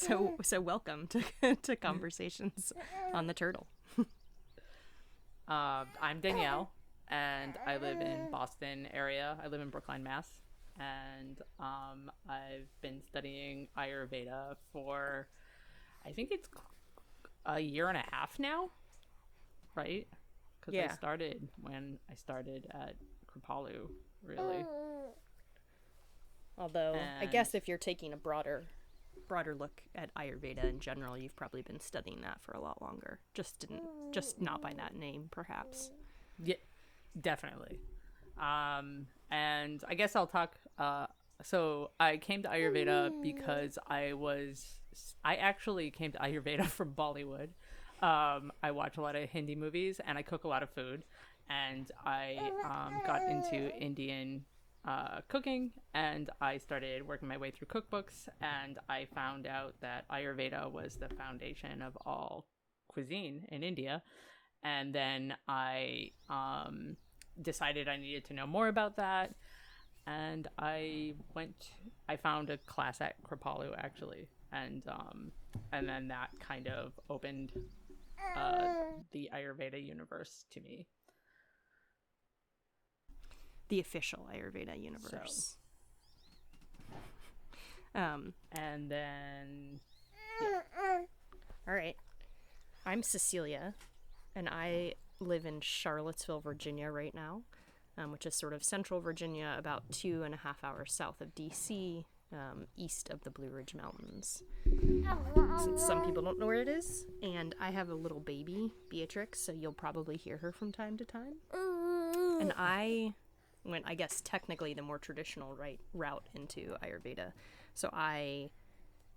so so welcome to to conversations on the turtle. Uh, I'm Danielle, and I live in Boston area. I live in Brookline, Mass, and um, I've been studying Ayurveda for, I think it's a year and a half now, right? Because Yeah. I started when I started at Kripalu, really. Although I guess if you're taking a broader broader look at Ayurveda in general, you've probably been studying that for a lot longer. Just didn't just not by that name, perhaps. Yeah, definitely. Um, and I guess I'll talk. Uh, so I came to Ayurveda because I was. I actually came to Ayurveda from Bollywood. Um, I watch a lot of Hindi movies and I cook a lot of food, and I um, got into Indian uh, cooking and I started working my way through cookbooks and I found out that Ayurveda was the foundation of all cuisine in India and then I um, decided I needed to know more about that, and I went. I found a class at Kripalu actually, and um, and then that kind of opened uh, the Ayurveda universe to me. The official Ayurveda universe. Um, And then all right. I'm Cecilia, and I live in Charlottesville, Virginia right now, um, which is sort of central Virginia, about two and a half hours south of DC, um, east of the Blue Ridge Mountains. Since some people don't know where it is, and I have a little baby, Beatrix, so you'll probably hear her from time to time. And I went, I guess, technically the more traditional right route into Ayurveda. So I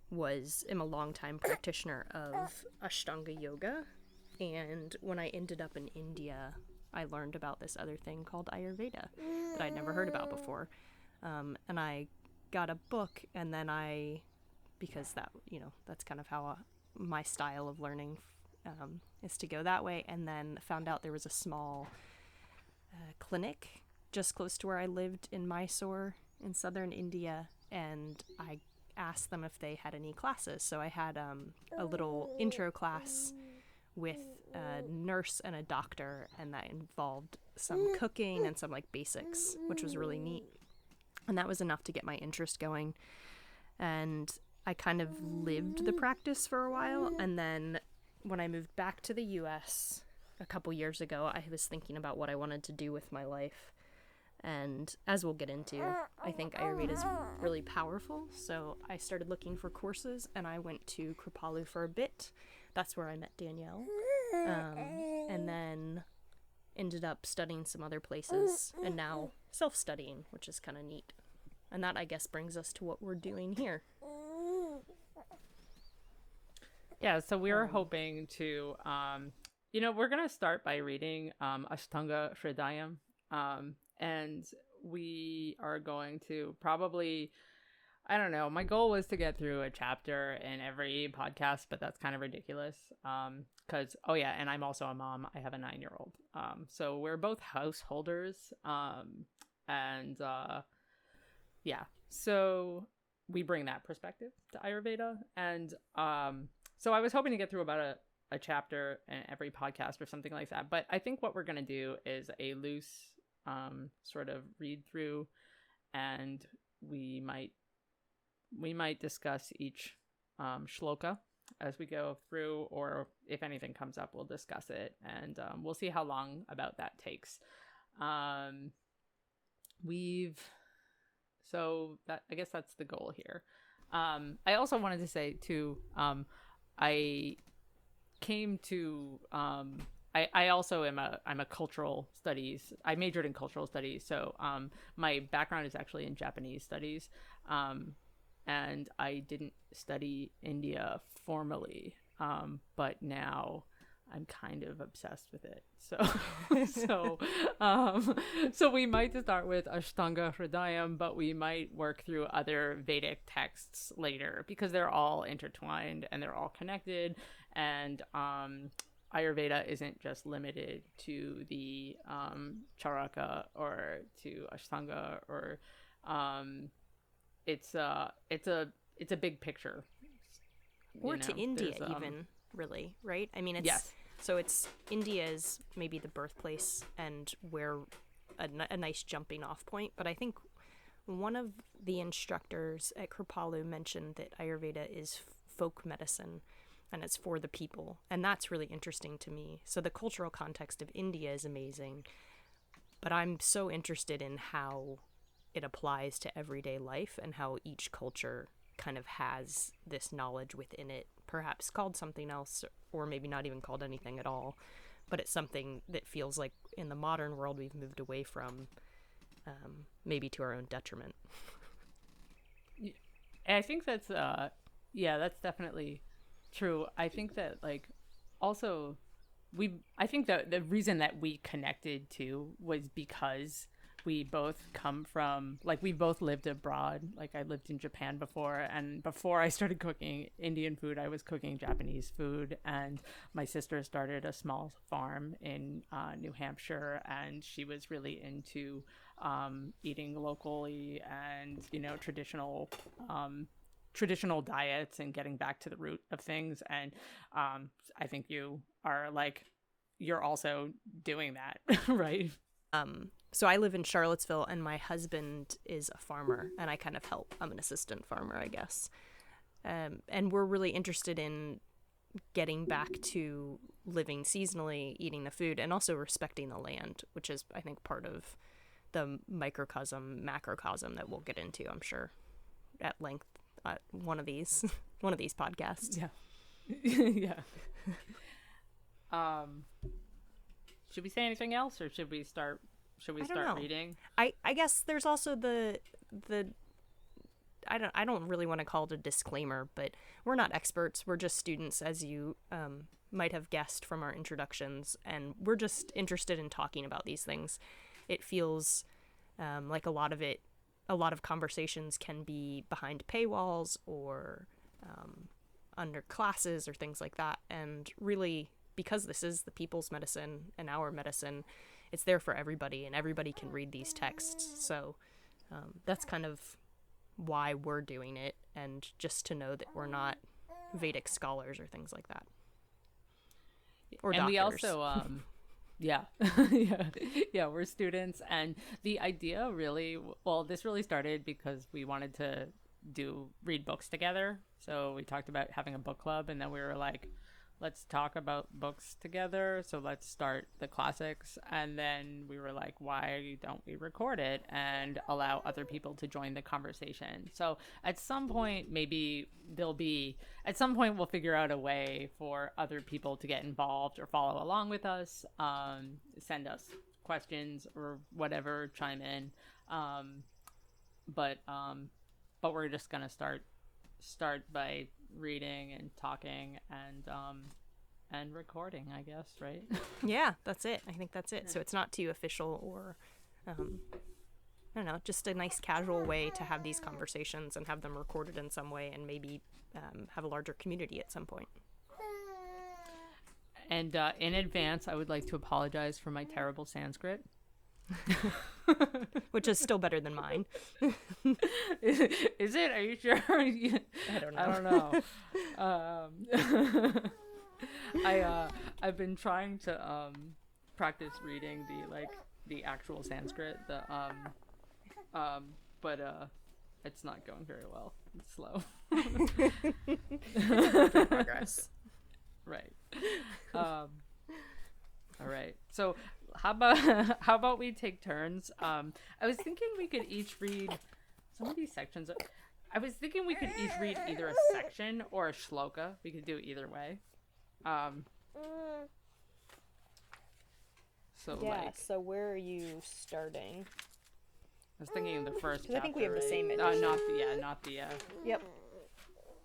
was am a longtime practitioner of Ashtanga yoga, and when I ended up in India, I learned about this other thing called Ayurveda that I'd never heard about before, um, and I got a book, and then I, because that you know that's kind of how uh, my style of learning um, is to go that way, and then found out there was a small uh, clinic just close to where I lived in Mysore in southern India, and I asked them if they had any classes. So I had um, a little intro class with a nurse and a doctor, and that involved some cooking and some like basics, which was really neat. And that was enough to get my interest going. And I kind of lived the practice for a while, and then when I moved back to the US a couple years ago, I was thinking about what I wanted to do with my life. And as we'll get into, I think Ayurveda is really powerful. So I started looking for courses and I went to Kripalu for a bit. That's where I met Danielle. Um, and then ended up studying some other places and now self studying, which is kind of neat. And that, I guess, brings us to what we're doing here. yeah, so we were hoping to, um, you know, we're gonna start by reading um, Ashtanga Hridayam, um, and we are going to probably. I don't know. My goal was to get through a chapter in every podcast, but that's kind of ridiculous. Um, cause oh yeah, and I'm also a mom. I have a nine year old. Um, so we're both householders. Um, and uh, yeah, so we bring that perspective to Ayurveda, and um, so I was hoping to get through about a a chapter in every podcast or something like that. But I think what we're gonna do is a loose um sort of read through, and we might we might discuss each um, shloka as we go through, or if anything comes up, we'll discuss it, and um, we'll see how long about that takes. Um, we've so that I guess that's the goal here. Um, I also wanted to say too, um, I came to um, I, I also am a I'm a cultural studies. I majored in cultural studies, so um, my background is actually in Japanese studies. Um, and I didn't study India formally, um, but now I'm kind of obsessed with it. So, so, um, so we might start with Ashtanga Hridayam, but we might work through other Vedic texts later because they're all intertwined and they're all connected. And um, Ayurveda isn't just limited to the um, Charaka or to Ashtanga or um, it's uh it's a it's a big picture. Or you to India um, even really right? I mean it's Yes. so it's india is maybe the birthplace and where a nice jumping off point but i think one of the instructors at kripalu mentioned that ayurveda is folk medicine and it's for the people and that's really interesting to me so the cultural context of india is amazing but i'm so interested in how it applies to everyday life and how each culture kind of has this knowledge within it, perhaps called something else or maybe not even called anything at all. But it's something that feels like in the modern world we've moved away from, um, maybe to our own detriment. I think that's uh yeah, that's definitely true. I think that like also we I think that the reason that we connected too was because we both come from like we both lived abroad. Like I lived in Japan before and before I started cooking Indian food, I was cooking Japanese food and my sister started a small farm in uh, New Hampshire and she was really into um, eating locally and you know traditional um, traditional diets and getting back to the root of things and um, i think you are like you're also doing that right Um, so I live in Charlottesville, and my husband is a farmer, and I kind of help. I'm an assistant farmer, I guess. Um, and we're really interested in getting back to living seasonally, eating the food, and also respecting the land, which is, I think, part of the microcosm, macrocosm that we'll get into, I'm sure, at length at one of these, one of these podcasts. yeah yeah um should we say anything else or should we start should we start know. reading I I guess there's also the the I don't I don't really want to call it a disclaimer, but we're not experts. We're just students, as you um, might have guessed from our introductions, and we're just interested in talking about these things. It feels um, like a lot of it, a lot of conversations can be behind paywalls or um, under classes or things like that, and really because this is the people's medicine and our medicine, it's there for everybody, and everybody can read these texts. So um, that's kind of why we're doing it, and just to know that we're not Vedic scholars or things like that. Or and we doctors. also um yeah. Yeah. Yeah we're students. And the idea really well this really started because we wanted to do read books together. So we talked about having a book club and then we were like let's talk about books together. So let's start the classics. And then we were like why don't we record it and allow other people to join the conversation? So at some point maybe there'll be at some point we'll figure out a way for other people to get involved or follow along with us um, send us questions or whatever chime in. Um, but um, but we're just gonna start start by reading and talking and um and recording i guess right yeah, that's it. I think that's it. So it's not too official or, um, I don't know, just a nice casual way to have these conversations and have them recorded in some way, and maybe um, have a larger community at some point. and uh, in advance i would like to apologize for my terrible sanskrit Which is still better than mine. is it are you sure I don't know. I don't know. um, I uh, I've been trying to um, practice reading the like the actual Sanskrit, the um, um, but uh, it's not going very well. It's slow. Progress. right. Um, all right. So how about how about we take turns? Um, I was thinking we could each read some of these sections. I was thinking we could each read either a section or a shloka. We could do it either way. Um, so like, So where are you starting? I was thinking of the first. 'Cause I think we have the same right? Uh, not the yeah, not the uh. Yep.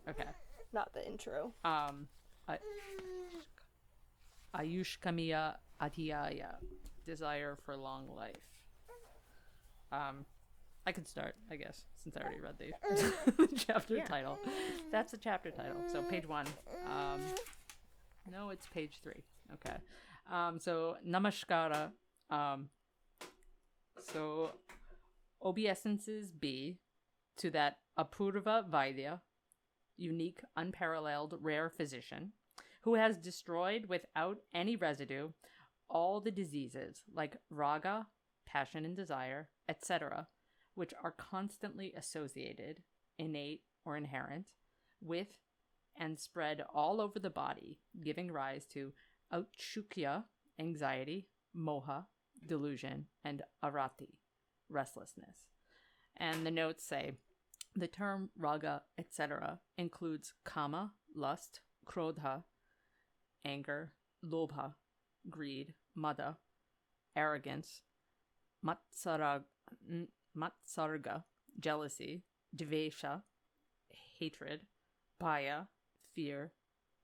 Okay. Not the intro. Um, I, Ayushkamiya Adhyaya, desire for long life. Um, I could start, I guess, since I already read the, the chapter Yeah. title. That's the chapter title. So page one. Um, no, it's page three. Okay. Um, so Namaskara. Um, so obeisances be to that Apurva Vaidya unique, unparalleled, rare physician who has destroyed without any residue all the diseases like raga, passion and desire, etc., which are constantly associated, innate or inherent, with and spread all over the body, giving rise to Autsukya, anxiety, moha, delusion, and arati, restlessness. And the notes say the term raga, etc., includes kama, lust, krodha, anger, lobha, greed, mada, arrogance, matsarag, matsarga, jealousy, dvesha, hatred, bhaya, fear,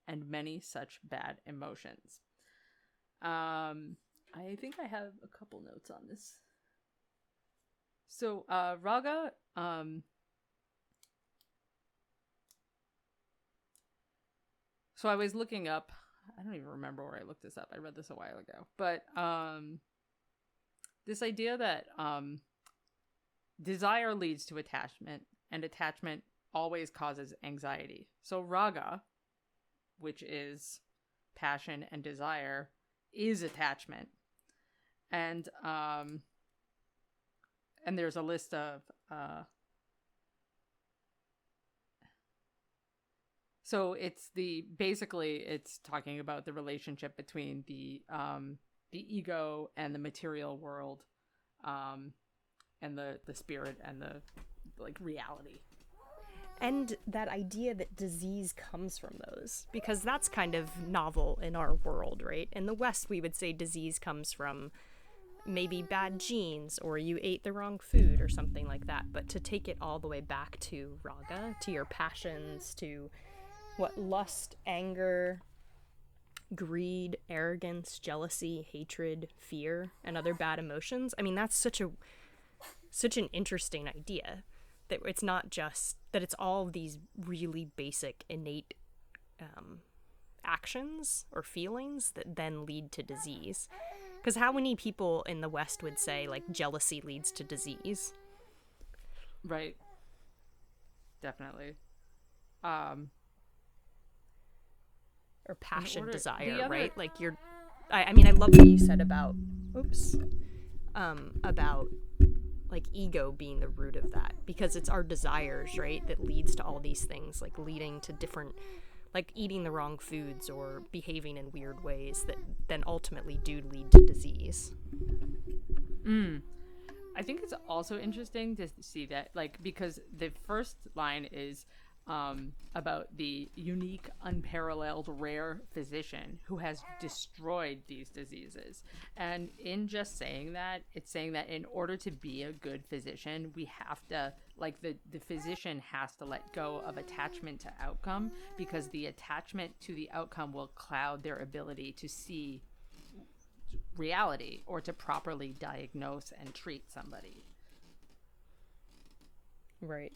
and many such bad emotions. Um, I think I have a couple notes on this. So, uh, raga, um, so I was looking up, I don't even remember where I looked this up. I read this a while ago, but, um, this idea that, um, desire leads to attachment and attachment always causes anxiety. So, raga, which is passion and desire, is attachment. And um and there's a list of uh so it's the basically it's talking about the relationship between the um the ego and the material world um and the the spirit and the like reality. And that idea that disease comes from those because that's kind of novel in our world right? In the west we would say disease comes from maybe bad genes or you ate the wrong food or something like that. But to take it all the way back to raga to your passions to what lust anger greed arrogance jealousy hatred fear and other bad emotions? I mean that's such a such an interesting idea that it's not just that it's all these really basic innate um, actions or feelings that then lead to disease. Because how many people in the west would say like jealousy leads to disease? Right. Definitely. Um or passion desire other- right like you're I, I mean i love what you said about oops um about like ego being the root of that because it's our desires right that leads to all these things like leading to different like eating the wrong foods or behaving in weird ways that then ultimately do lead to disease Mm. I think it's also interesting to see that, like, because the first line is um, about the unique, unparalleled, rare physician who has destroyed these diseases. And in just saying that, it's saying that in order to be a good physician, we have to, like, the, the physician has to let go of attachment to outcome because the attachment to the outcome will cloud their ability to see reality or to properly diagnose and treat somebody. right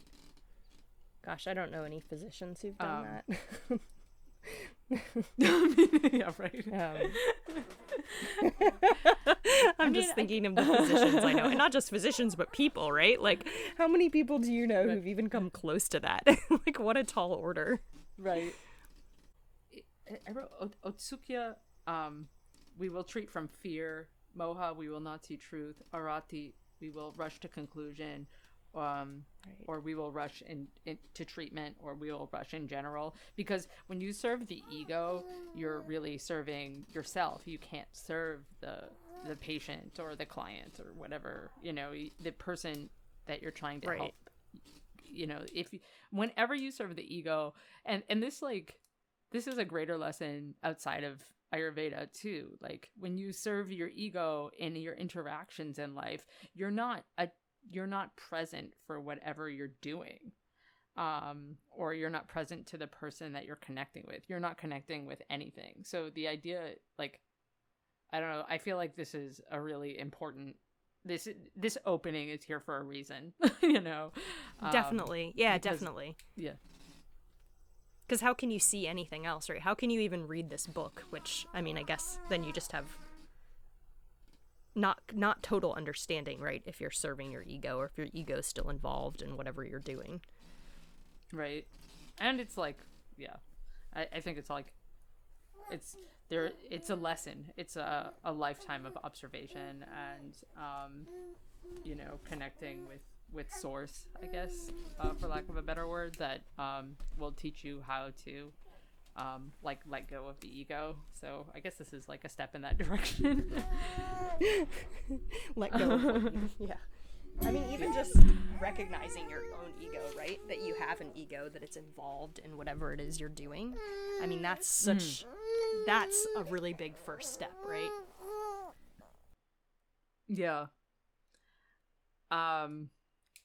gosh i don't know any physicians who've done Um, that yeah, right. Um, I'm just thinking of the physicians I know, and not just physicians, but people, right? Like, how many people do you know Right. who've even come close to that? like, what a tall order. Right. I- I wrote "Ot- Otsukia, um, we will treat from fear. Moha, we will not see truth. Arati, we will rush to conclusion. Um, Right. or we will rush in, in to treatment, or we will rush in general. Because when you serve the ego, you're really serving yourself. You can't serve the the patient or the client or whatever you know the person that you're trying to Right. help you know if you, whenever you serve the ego and and this like this is a greater lesson outside of ayurveda too like when you serve your ego in your interactions in life you're not a you're not present for whatever you're doing um or you're not present to the person that you're connecting with you're not connecting with anything so the idea like i don't know i feel like this is a really important this this opening is here for a reason you know Um, definitely. Yeah, because- definitely. yeah Because how can you see anything else, right? How can you even read this book? Which, I mean, I guess then you just have not not total understanding, right? If you're serving your ego or if your ego is still involved in whatever you're doing. right and it's like yeah I, I think it's like it's there it's a lesson it's a, a lifetime of observation and um you know connecting with with source i guess uh, for lack of a better word that um will teach you how to um like let go of the ego so i guess this is like a step in that direction Let go. Of what you- yeah. I mean, even just recognizing your own ego, right? That you have an ego, that it's involved in whatever it is you're doing. I mean, that's such. That's a really big first step, right? Yeah. Um,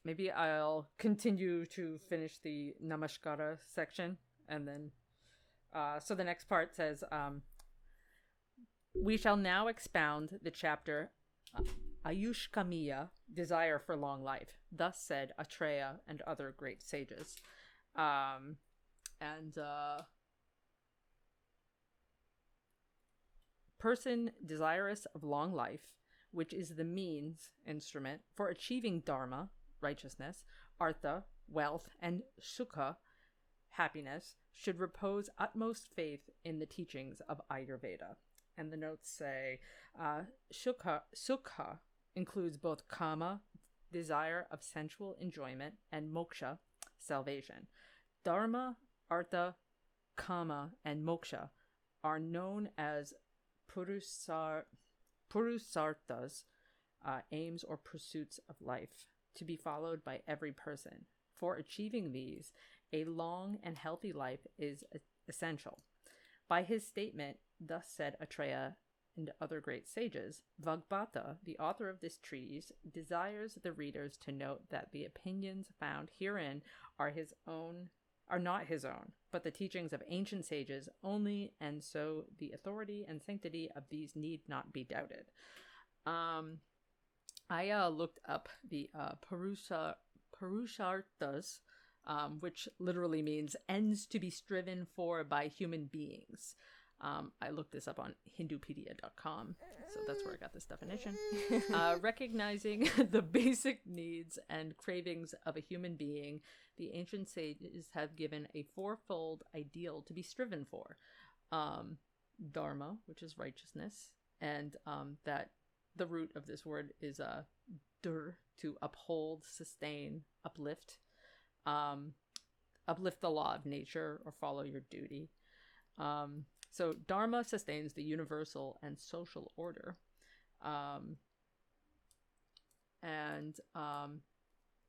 maybe I'll continue to finish the Namaskara section and then. Uh, so the next part says, um, We shall now expound the chapter uh, Ayushkamiya, Desire for Long Life. Thus said Atreya and other great sages. Um, and, uh, person desirous of long life, which is the means instrument for achieving dharma, righteousness, artha, wealth, and sukha, happiness, should repose utmost faith in the teachings of Ayurveda. And the notes say, uh, sukha, sukha includes both kama, desire of sensual enjoyment, and moksha, salvation. Dharma, artha, kama, and moksha are known as purusar, purusarthas, uh, aims or pursuits of life, to be followed by every person. For achieving these, a long and healthy life is essential. By his statement, thus said Atreya and other great sages, Vagbhata, the author of this treatise, desires the readers to note that the opinions found herein are his own are not his own, but the teachings of ancient sages only, and so the authority and sanctity of these need not be doubted. Um, I uh, looked up the uh, Purusha Purusharthas, um, which literally means ends to be striven for by human beings. Um, I looked this up on Hindupedia.com, so that's where I got this definition. uh, recognizing the basic needs and cravings of a human being, the ancient sages have given a fourfold ideal to be striven for um, dharma, which is righteousness, and um, that the root of this word is uh, dur, to uphold, sustain, uplift, um, uplift the law of nature or follow your duty. Um, so dharma sustains the universal and social order. Um, and um,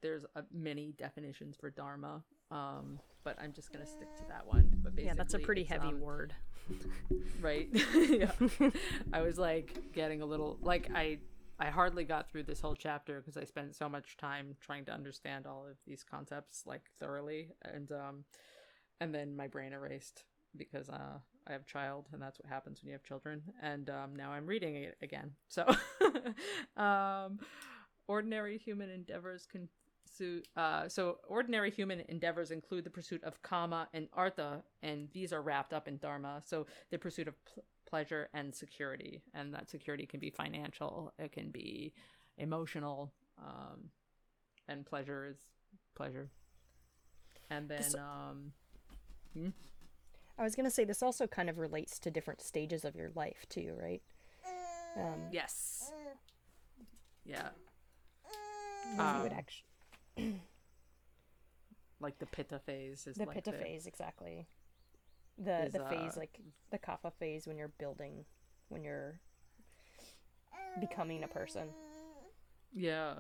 there's uh, many definitions for dharma, um, but I'm just gonna stick to that one. But Yeah, that's a pretty heavy um, word. right yeah i was like getting a little like i i hardly got through this whole chapter because i spent so much time trying to understand all of these concepts like thoroughly and um and then my brain erased because uh i have child and that's what happens when you have children and um now i'm reading it again so um ordinary human endeavors can so, uh, so ordinary human endeavors include the pursuit of kama and artha, and these are wrapped up in dharma. So the pursuit of pl- pleasure and security, and that security can be financial, it can be emotional, um, and pleasure is pleasure. And then, This- um, I was gonna say this also kind of relates to different stages of your life too, right? Um, yes, yeah, um, would actually like the pitta phase is the like pitta the- phase exactly. The is, the phase uh, like the kapha phase when you're building, when you're becoming a person. Yeah.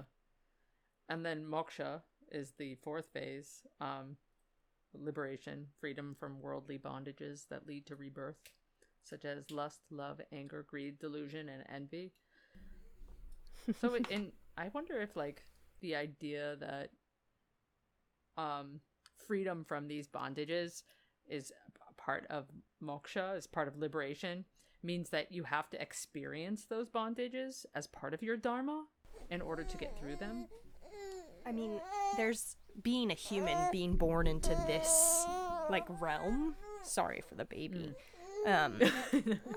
And then moksha is the fourth phase, um liberation, freedom from worldly bondages that lead to rebirth, such as lust, love, anger, greed, delusion, and envy. So in I wonder if like the idea that um freedom from these bondages is part of moksha, as part of liberation, means that you have to experience those bondages as part of your dharma in order to get through them. I mean, there's being a human, being born into this like realm. Sorry for the baby. Um,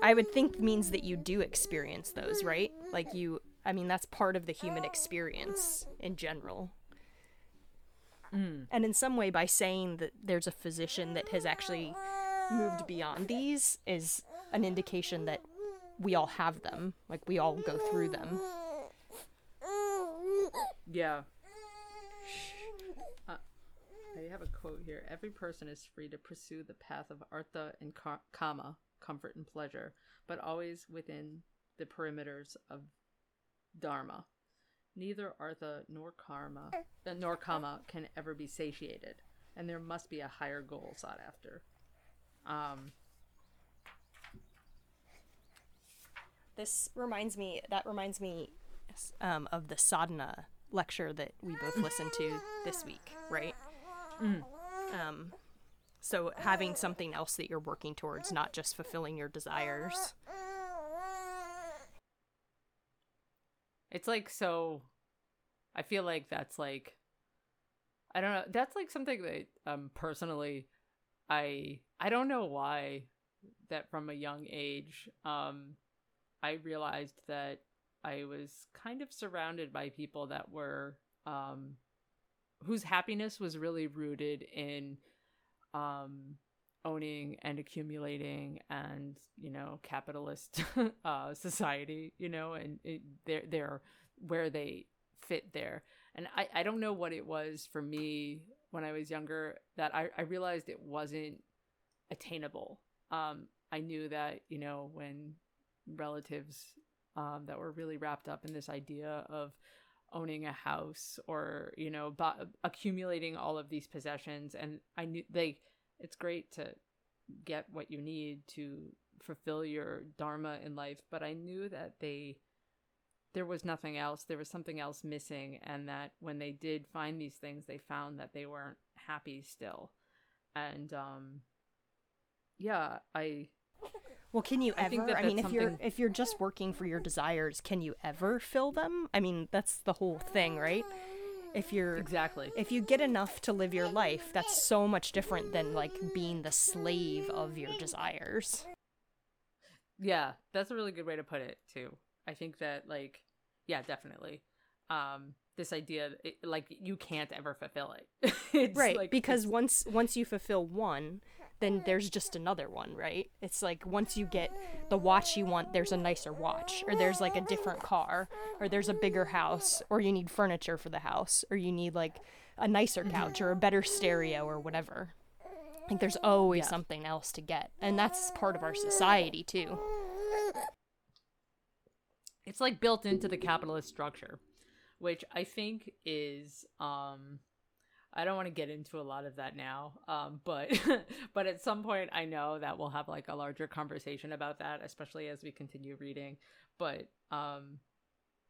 I would think means that you do experience those, right? Like you. I mean, that's part of the human experience in general. And in some way, by saying that there's a physician that has actually moved beyond these, is an indication that we all have them. Like, we all go through them. Yeah. Uh, I have a quote here. Every person is free to pursue the path of artha and ka- kama, comfort and pleasure, but always within the perimeters of dharma. Neither artha nor karma uh, nor kama can ever be satiated, and there must be a higher goal sought after. Um, This reminds me, that reminds me um, of the sadhana lecture that we both listened to this week, right? Um, so having something else that you're working towards, not just fulfilling your desires. It's like so I feel like that's like I don't know, that's like something that um personally I I don't know why that from a young age um I realized that I was kind of surrounded by people that were um whose happiness was really rooted in um owning and accumulating and you know capitalist uh society you know and it, they're they're where they fit there. And I, I don't know what it was for me when i was younger that i, I realized it wasn't attainable. Um i knew that you know when relatives um that were really wrapped up in this idea of owning a house or you know bu- accumulating all of these possessions and i knew they it's great to get what you need to fulfill your dharma in life but i knew that they there was nothing else there was something else missing and that when they did find these things they found that they weren't happy still. And um yeah i Well, can you ever? think that I mean, if you're if you're just working for your desires, can you ever fill them? I mean, that's the whole thing, right? If you're exactly if you get enough to live your life, that's so much different than like being the slave of your desires. Yeah, that's a really good way to put it too. I think that like yeah, definitely. Um this idea it, like you can't ever fulfill it. it's right like because once once you fulfill one then there's just another one right? It's like once you get the watch you want there's a nicer watch or there's like a different car or there's a bigger house or you need furniture for the house or you need like a nicer couch or a better stereo or whatever. Like there's always Yeah. something else to get and that's part of our society too. It's like built into the capitalist structure, which I think is um I don't want to get into a lot of that now. Um but but at some point I know that we'll have like a larger conversation about that, especially as we continue reading. But um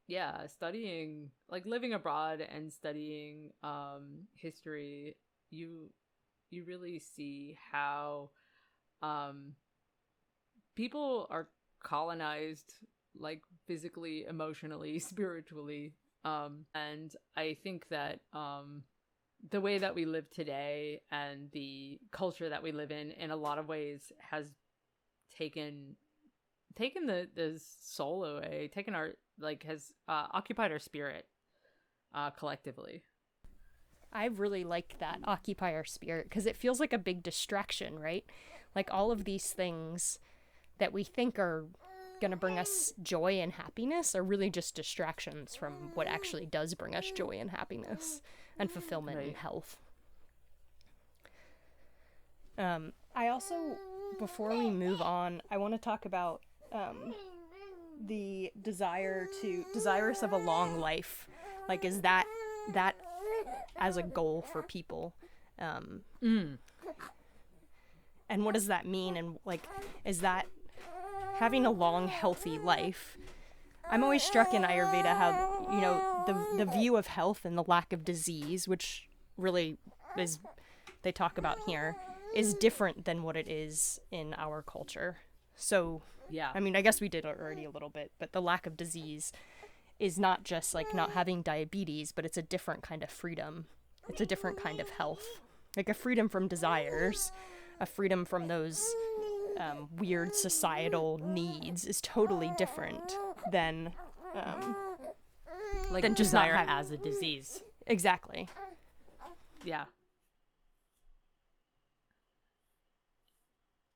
yeah, studying like living abroad and studying um history, you you really see how um people are colonized like physically emotionally spiritually um and i think that um the way that we live today and the culture that we live in in a lot of ways has taken taken the the soul away taken our like has uh, occupied our spirit uh collectively I really like that occupy our spirit because it feels like a big distraction, right? Like all of these things that we think are going to bring us joy and happiness are really just distractions from what actually does bring us joy and happiness and fulfillment and health. Um, I also, before we move on, I want to talk about um, the desire to desirous of a long life. Like, is that that as a goal for people? Um, mm. and what does that mean? And like, is that having a long, healthy life? I'm always struck in Ayurveda how you know the the view of health and the lack of disease, which really is they talk about here, is different than what it is in our culture. So yeah I mean, I guess we did already a little bit, but the lack of disease is not just like not having diabetes, but it's a different kind of freedom. It's a different kind of health. Like a freedom from desires, a freedom from those um, weird societal needs is totally different than um, like then just not desire have- as a disease exactly. yeah.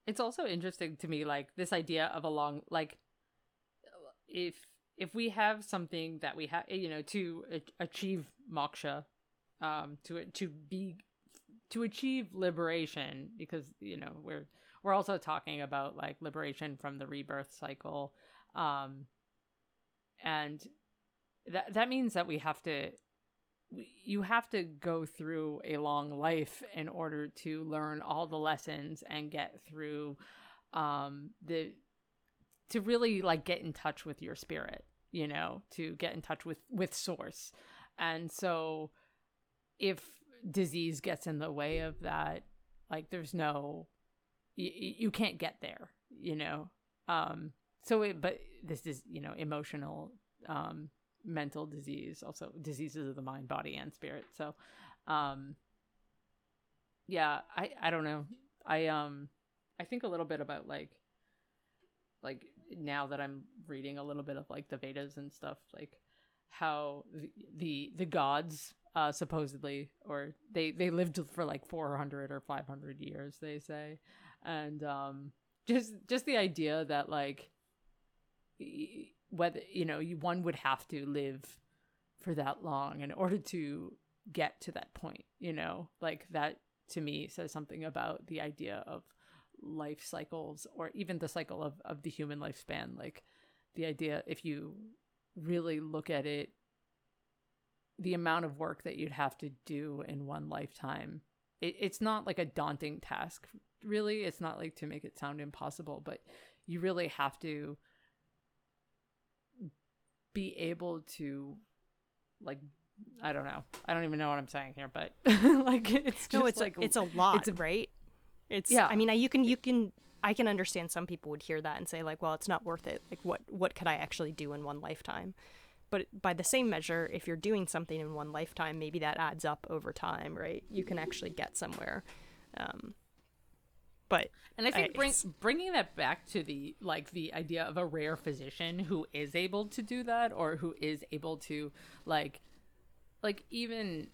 It's also interesting to me like this idea of a long like if if we have something that we have you know to achieve moksha um to to be to achieve liberation because you know we're we're also talking about like liberation from the rebirth cycle um and that that means that we have to you have to go through a long life in order to learn all the lessons and get through um the to really like get in touch with your spirit you know to get in touch with with source. And so if disease gets in the way of that like there's no you, you can't get there you know? Um so it but this is you know emotional um mental disease also diseases of the mind body and spirit. So um yeah i i don't know. I um i think a little bit about like like now that i'm reading a little bit of like the vedas and stuff like how the the, the gods uh supposedly or they they lived for like 400 or 500 years they say. And um just just the idea that like whether you know you one would have to live for that long in order to get to that point you know? Like that to me says something about the idea of life cycles or even the cycle of, of the human lifespan. Like the idea if you really look at it the amount of work that you'd have to do in one lifetime it, it's not like a daunting task really. It's not like to make it sound impossible but you really have to be able to like I don't know. I don't even know what I'm saying here, but like it's just no, it's like a, it's a lot, it's a, right? It's yeah. I mean, I, you can you can I can understand some people would hear that and say like, well, it's not worth it. Like, what what could I actually do in one lifetime? But by the same measure, if you're doing something in one lifetime, maybe that adds up over time, right? You can actually get somewhere. Um, but and I think I, bring, bringing that back to the like the idea of a rare physician who is able to do that or who is able to like like even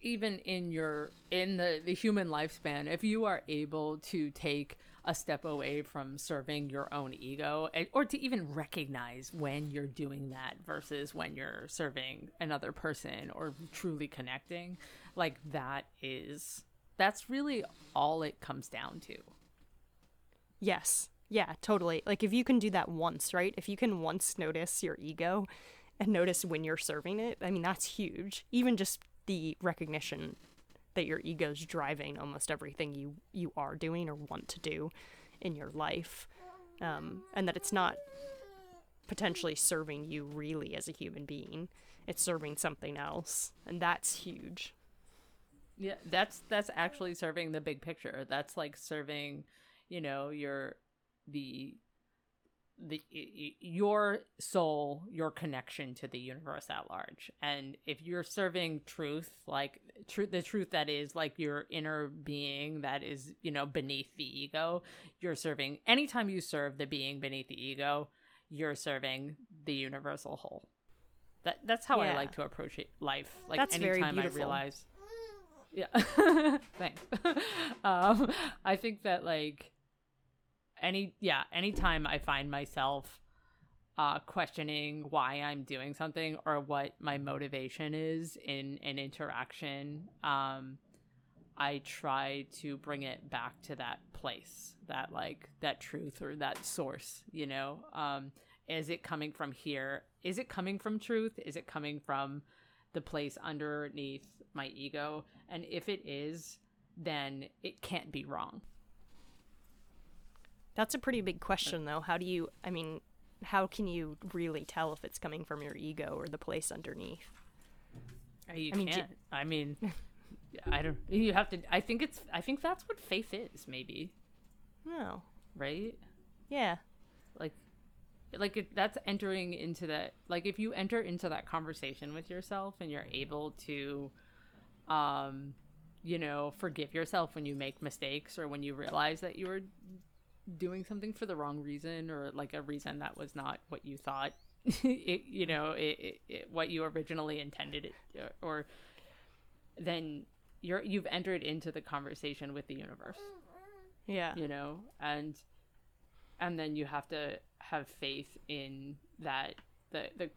even in your in the the human lifespan if you are able to take a step away from serving your own ego or to even recognize when you're doing that versus when you're serving another person or truly connecting like that is that's really all it comes down to. Yes. Yeah, totally. Like if you can do that once, right? If you can once notice your ego and notice when you're serving it, I mean that's huge. Even just the recognition that your ego's driving almost everything you you are doing or want to do in your life. Um, and that it's not potentially serving you really as a human being. It's serving something else. And that's huge. Yeah, that's that's actually serving the big picture. That's like serving, you know, your the the your soul, your connection to the universe at large. And if you're serving truth, like truth the truth that is like your inner being that is, you know, beneath the ego, you're serving anytime you serve the being beneath the ego, you're serving the universal whole. That that's how yeah. I like to approach it, life. Like that's anytime I realize yeah. Thanks. um, I think that like any yeah, anytime I find myself uh questioning why I'm doing something or what my motivation is in an interaction, um I try to bring it back to that place, that like that truth or that source, you know. Um is it coming from here? Is it coming from truth? Is it coming from the place underneath my ego? And if it is, then it can't be wrong. That's a pretty big question, though. How do you, I mean, how can you really tell if it's coming from your ego or the place underneath? Uh, you I mean, can't. I mean, I don't. You have to. I think it's. I think that's what faith is. Maybe. No. Right. Yeah. Like like it, that's entering into that like if you enter into that conversation with yourself and you're able to um you know forgive yourself when you make mistakes or when you realize that you were doing something for the wrong reason or like a reason that was not what you thought it, you know it, it, what you originally intended it or then you're you've entered into the conversation with the universe Yeah. you know and and then you have to have faith in that the the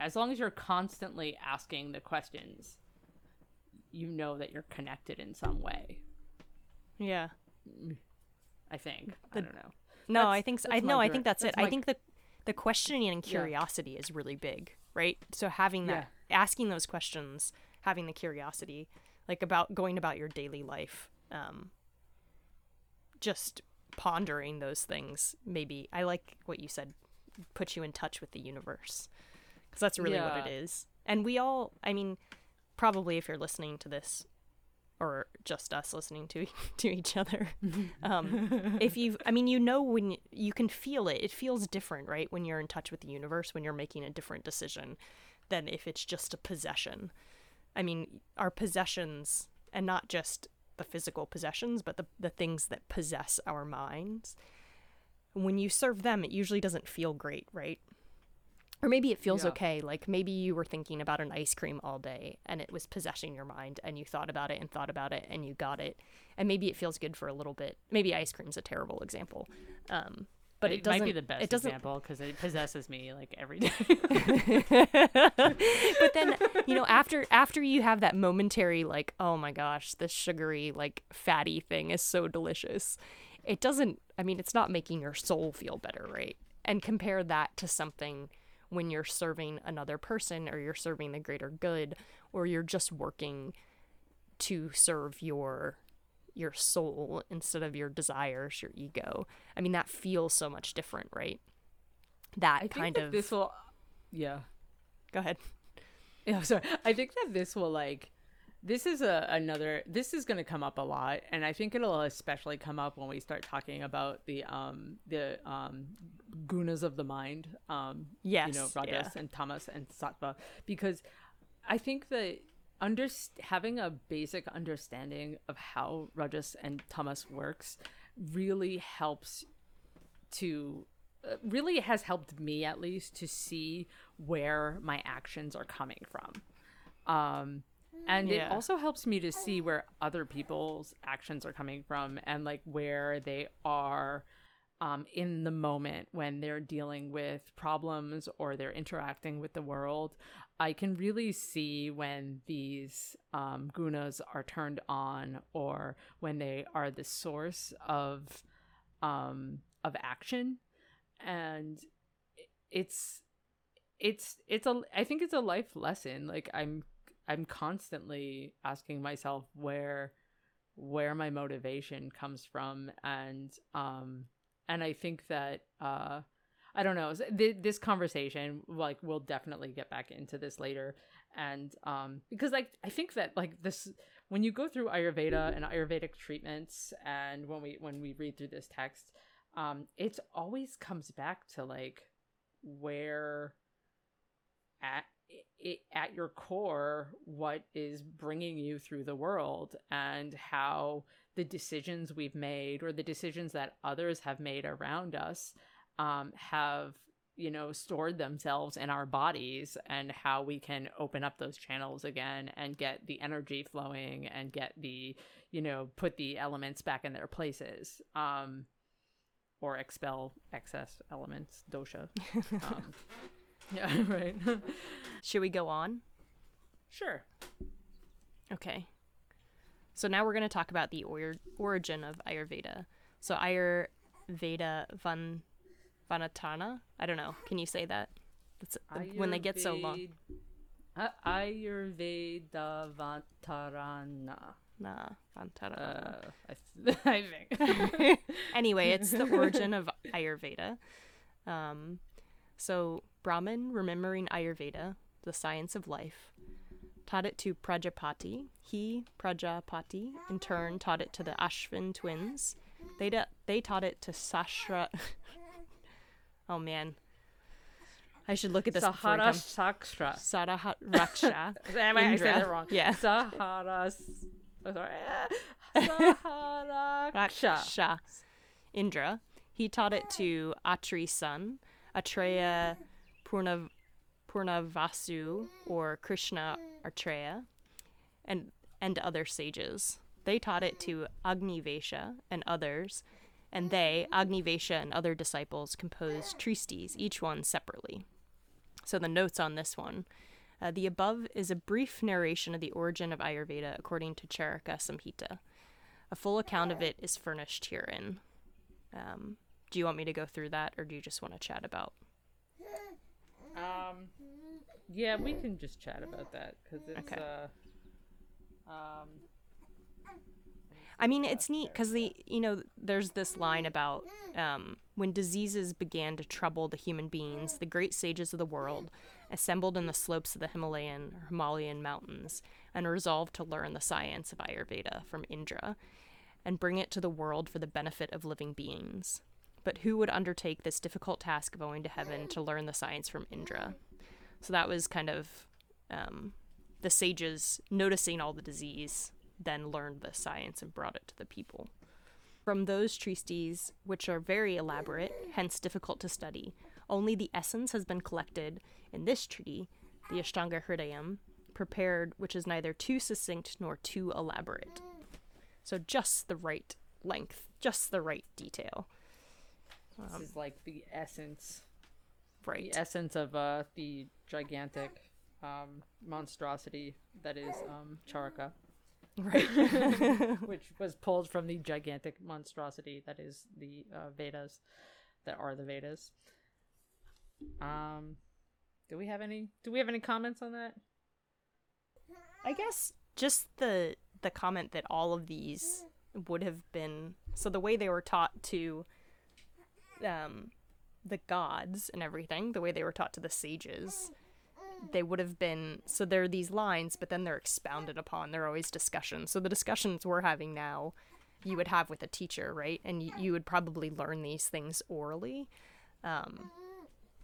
as long as you're constantly asking the questions you know that you're connected in some way Yeah. i think i don't know No, That's- I think so. I my no, I think that's, that's it. I think the the questioning and Yeah. curiosity is really big, right? So having that asking those questions, having the curiosity, like about going about your daily life, um just pondering those things, maybe I like what you said, put you in touch with the universe. Cuz that's really what it is. And we all, I mean, probably if you're listening to this or just us listening to to each other um, if you i mean you know when y- you can feel it. It feels different right when you're in touch with the universe when you're making a different decision than if it's just a possession. I mean our possessions and not just the physical possessions but the, the things that possess our minds when you serve them it usually doesn't feel great right or maybe it feels Yeah. okay like maybe you were thinking about an ice cream all day and it was possessing your mind and you thought about it and thought about it and you got it. And maybe it feels good for a little bit. Maybe ice cream's a terrible example um but it, it might be the best example because it possesses me like every day. But then you know after after you have that momentary like oh my gosh this sugary like fatty thing is so delicious it doesn't i mean it's not making your soul feel better right? And compare that to something when you're serving another person or you're serving the greater good or you're just working to serve your your soul instead of your desires your ego. I mean that feels so much different right? That i think kind that of this will yeah. Go ahead. Yeah, sorry. I think that this will like this is a another this is going to come up a lot and I think it'll especially come up when we start talking about the um the um gunas of the mind um yes you know yeah. rajas and tamas and sattva because I think that under having a basic understanding of how rajas and tamas works really helps to uh, really has helped me at least to see where my actions are coming from um and it also helps me to see where other people's actions are coming from and like where they are um, in the moment when they're dealing with problems or they're interacting with the world. I can really see when these um, gunas are turned on or when they are the source of um, of action. And it's it's it's a i think it's a life lesson. Like i'm i'm constantly asking myself where where my motivation comes from and um and i think that uh i don't know th- this conversation like we'll definitely get back into this later. And um because like i think that like this when you go through ayurveda and ayurvedic treatments and when we when we read through this text um it always comes back to like where at it, at your core what is bringing you through the world and how the decisions we've made or the decisions that others have made around us um, have you know stored themselves in our bodies and how we can open up those channels again and get the energy flowing and get the you know put the elements back in their places um or expel excess elements dosha um, yeah right Should we go on? sure Okay. So now we're going to talk about the or- origin of Ayurveda. So Ayurveda Van Vanatana. I don't know. Can you say that? That's when they get so long. A- Ayurveda Vantarana. Nah, Vantarana. Uh, I, th- I think. anyway, it's the origin of Ayurveda. Um, so Brahman, remembering Ayurveda, the science of life, taught it to Prajapati. He, Prajapati, in turn taught it to the Ashvin twins. They da- they taught it to Sashra. oh man, I should look at this. Sahara Saksha. Saraha Raksha. Am I I said it wrong? Yeah. Sahara. Oh, sorry. Sahara. Raksha. Indra. He taught it to Atri's son, Atreya Purnav- Purnavasu, or Krishna Atreya and and other sages. They taught it to Agnivesha and others, and they, Agnivesha and other disciples, composed tristis, each one separately. So the notes on this one. Uh, the above is a brief narration of the origin of Ayurveda according to Charaka Samhita. A full account of it is furnished herein. Um, do you want me to go through that, or do you just want to chat about? Um, yeah, we can just chat about that because it's Okay. uh, um, I mean, it's neat because the you know there's this line about um, when diseases began to trouble the human beings, the great sages of the world assembled in the slopes of the Himalayan or Himalayan mountains and resolved to learn the science of Ayurveda from Indra and bring it to the world for the benefit of living beings. But who would undertake this difficult task of going to heaven to learn the science from Indra? So that was kind of um, the sages noticing all the disease, then learned the science and brought it to the people. From those tristes, which are very elaborate, hence difficult to study, only the essence has been collected in this treaty, the Ashtanga Hridayam, prepared, which is neither too succinct nor too elaborate. So just the right length, just the right detail. This is like the essence, Right. the essence of uh the gigantic um monstrosity that is um Charaka, Right. which was pulled from the gigantic monstrosity that is the uh, Vedas, that are the Vedas. Um, do we have any? Do we have any comments on that? I guess just the the comment that all of these would have been so the way they were taught to um the gods and everything, the way they were taught to the sages, they would have been so there are these lines, but then they're expounded upon. They're always discussions. So the discussions we're having now, you would have with a teacher, right? And you, you would probably learn these things orally, um,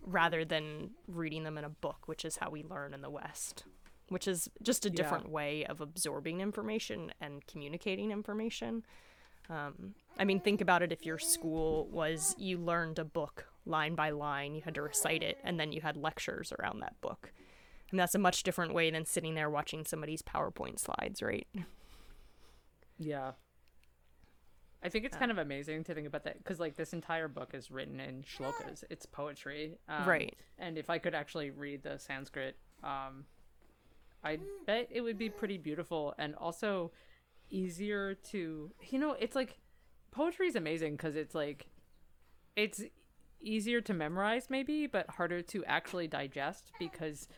rather than reading them in a book, which is how we learn in the West. Which is just a Yeah. different way of absorbing information and communicating information. Um, I mean, think about it if your school was you learned a book line by line, you had to recite it, and then you had lectures around that book. And that's a much different way than sitting there watching somebody's PowerPoint slides, right? Yeah. I think it's kind of amazing to think about that because, like, this entire book is written in shlokas. It's poetry, um, Right. And if I could actually read the Sanskrit, um, I bet it would be pretty beautiful and also easier to. You know, it's like poetry is amazing because it's like it's easier to memorize maybe, but harder to actually digest because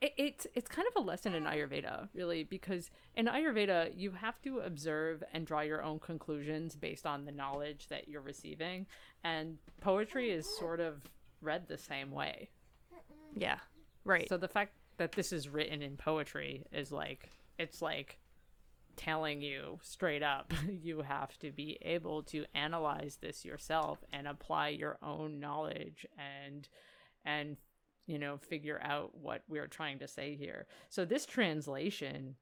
it, it's it's kind of a lesson in Ayurveda, really, because in Ayurveda you have to observe and draw your own conclusions based on the knowledge that you're receiving, and poetry is sort of read the same way. Yeah. Right. So the fact that this is written in poetry is like it's like telling you straight up you have to be able to analyze this yourself and apply your own knowledge and and you know figure out what we're trying to say here so this translation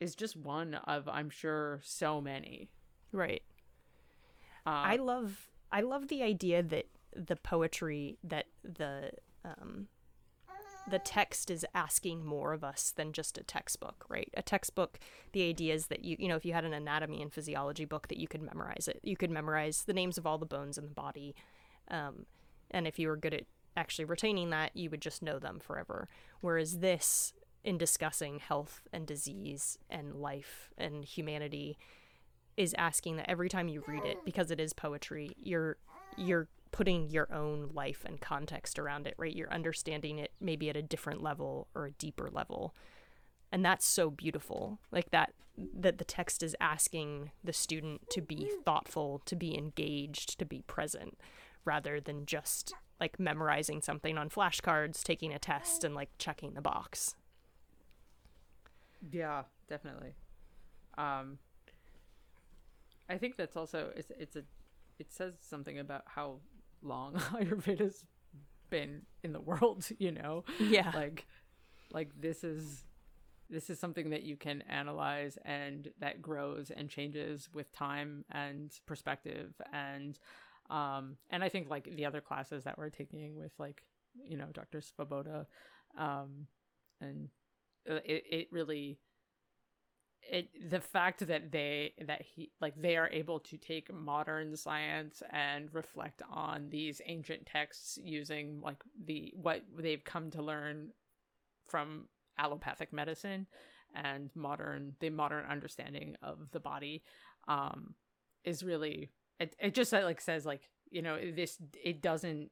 is just one of i'm sure so many right. uh, I love I love the idea that the poetry that the um, the text is asking more of us than just a textbook, right? A textbook, the idea is that you you know if you had an anatomy and physiology book that you could memorize it, you could memorize the names of all the bones in the body, um, and if you were good at actually retaining that, you would just know them forever. Whereas this, in discussing health and disease and life and humanity, is asking that every time you read it because it is poetry you're you're putting your own life and context around it right? You're understanding it maybe at a different level or a deeper level. And that's so beautiful like that that the text is asking the student to be thoughtful to be engaged to be present rather than just like memorizing something on flashcards taking a test and like checking the box. Yeah, definitely. Um, I think that's also it's it's a it says something about how long Ayurveda's been in the world. You know, yeah like like this is this is something that you can analyze and that grows and changes with time and perspective and um and i think like the other classes that we're taking with like you know dr svoboda um and uh, it, it really it the fact that they that he like they are able to take modern science and reflect on these ancient texts using like the what they've come to learn from allopathic medicine and modern the modern understanding of the body um is really it, it just like says like you know this it doesn't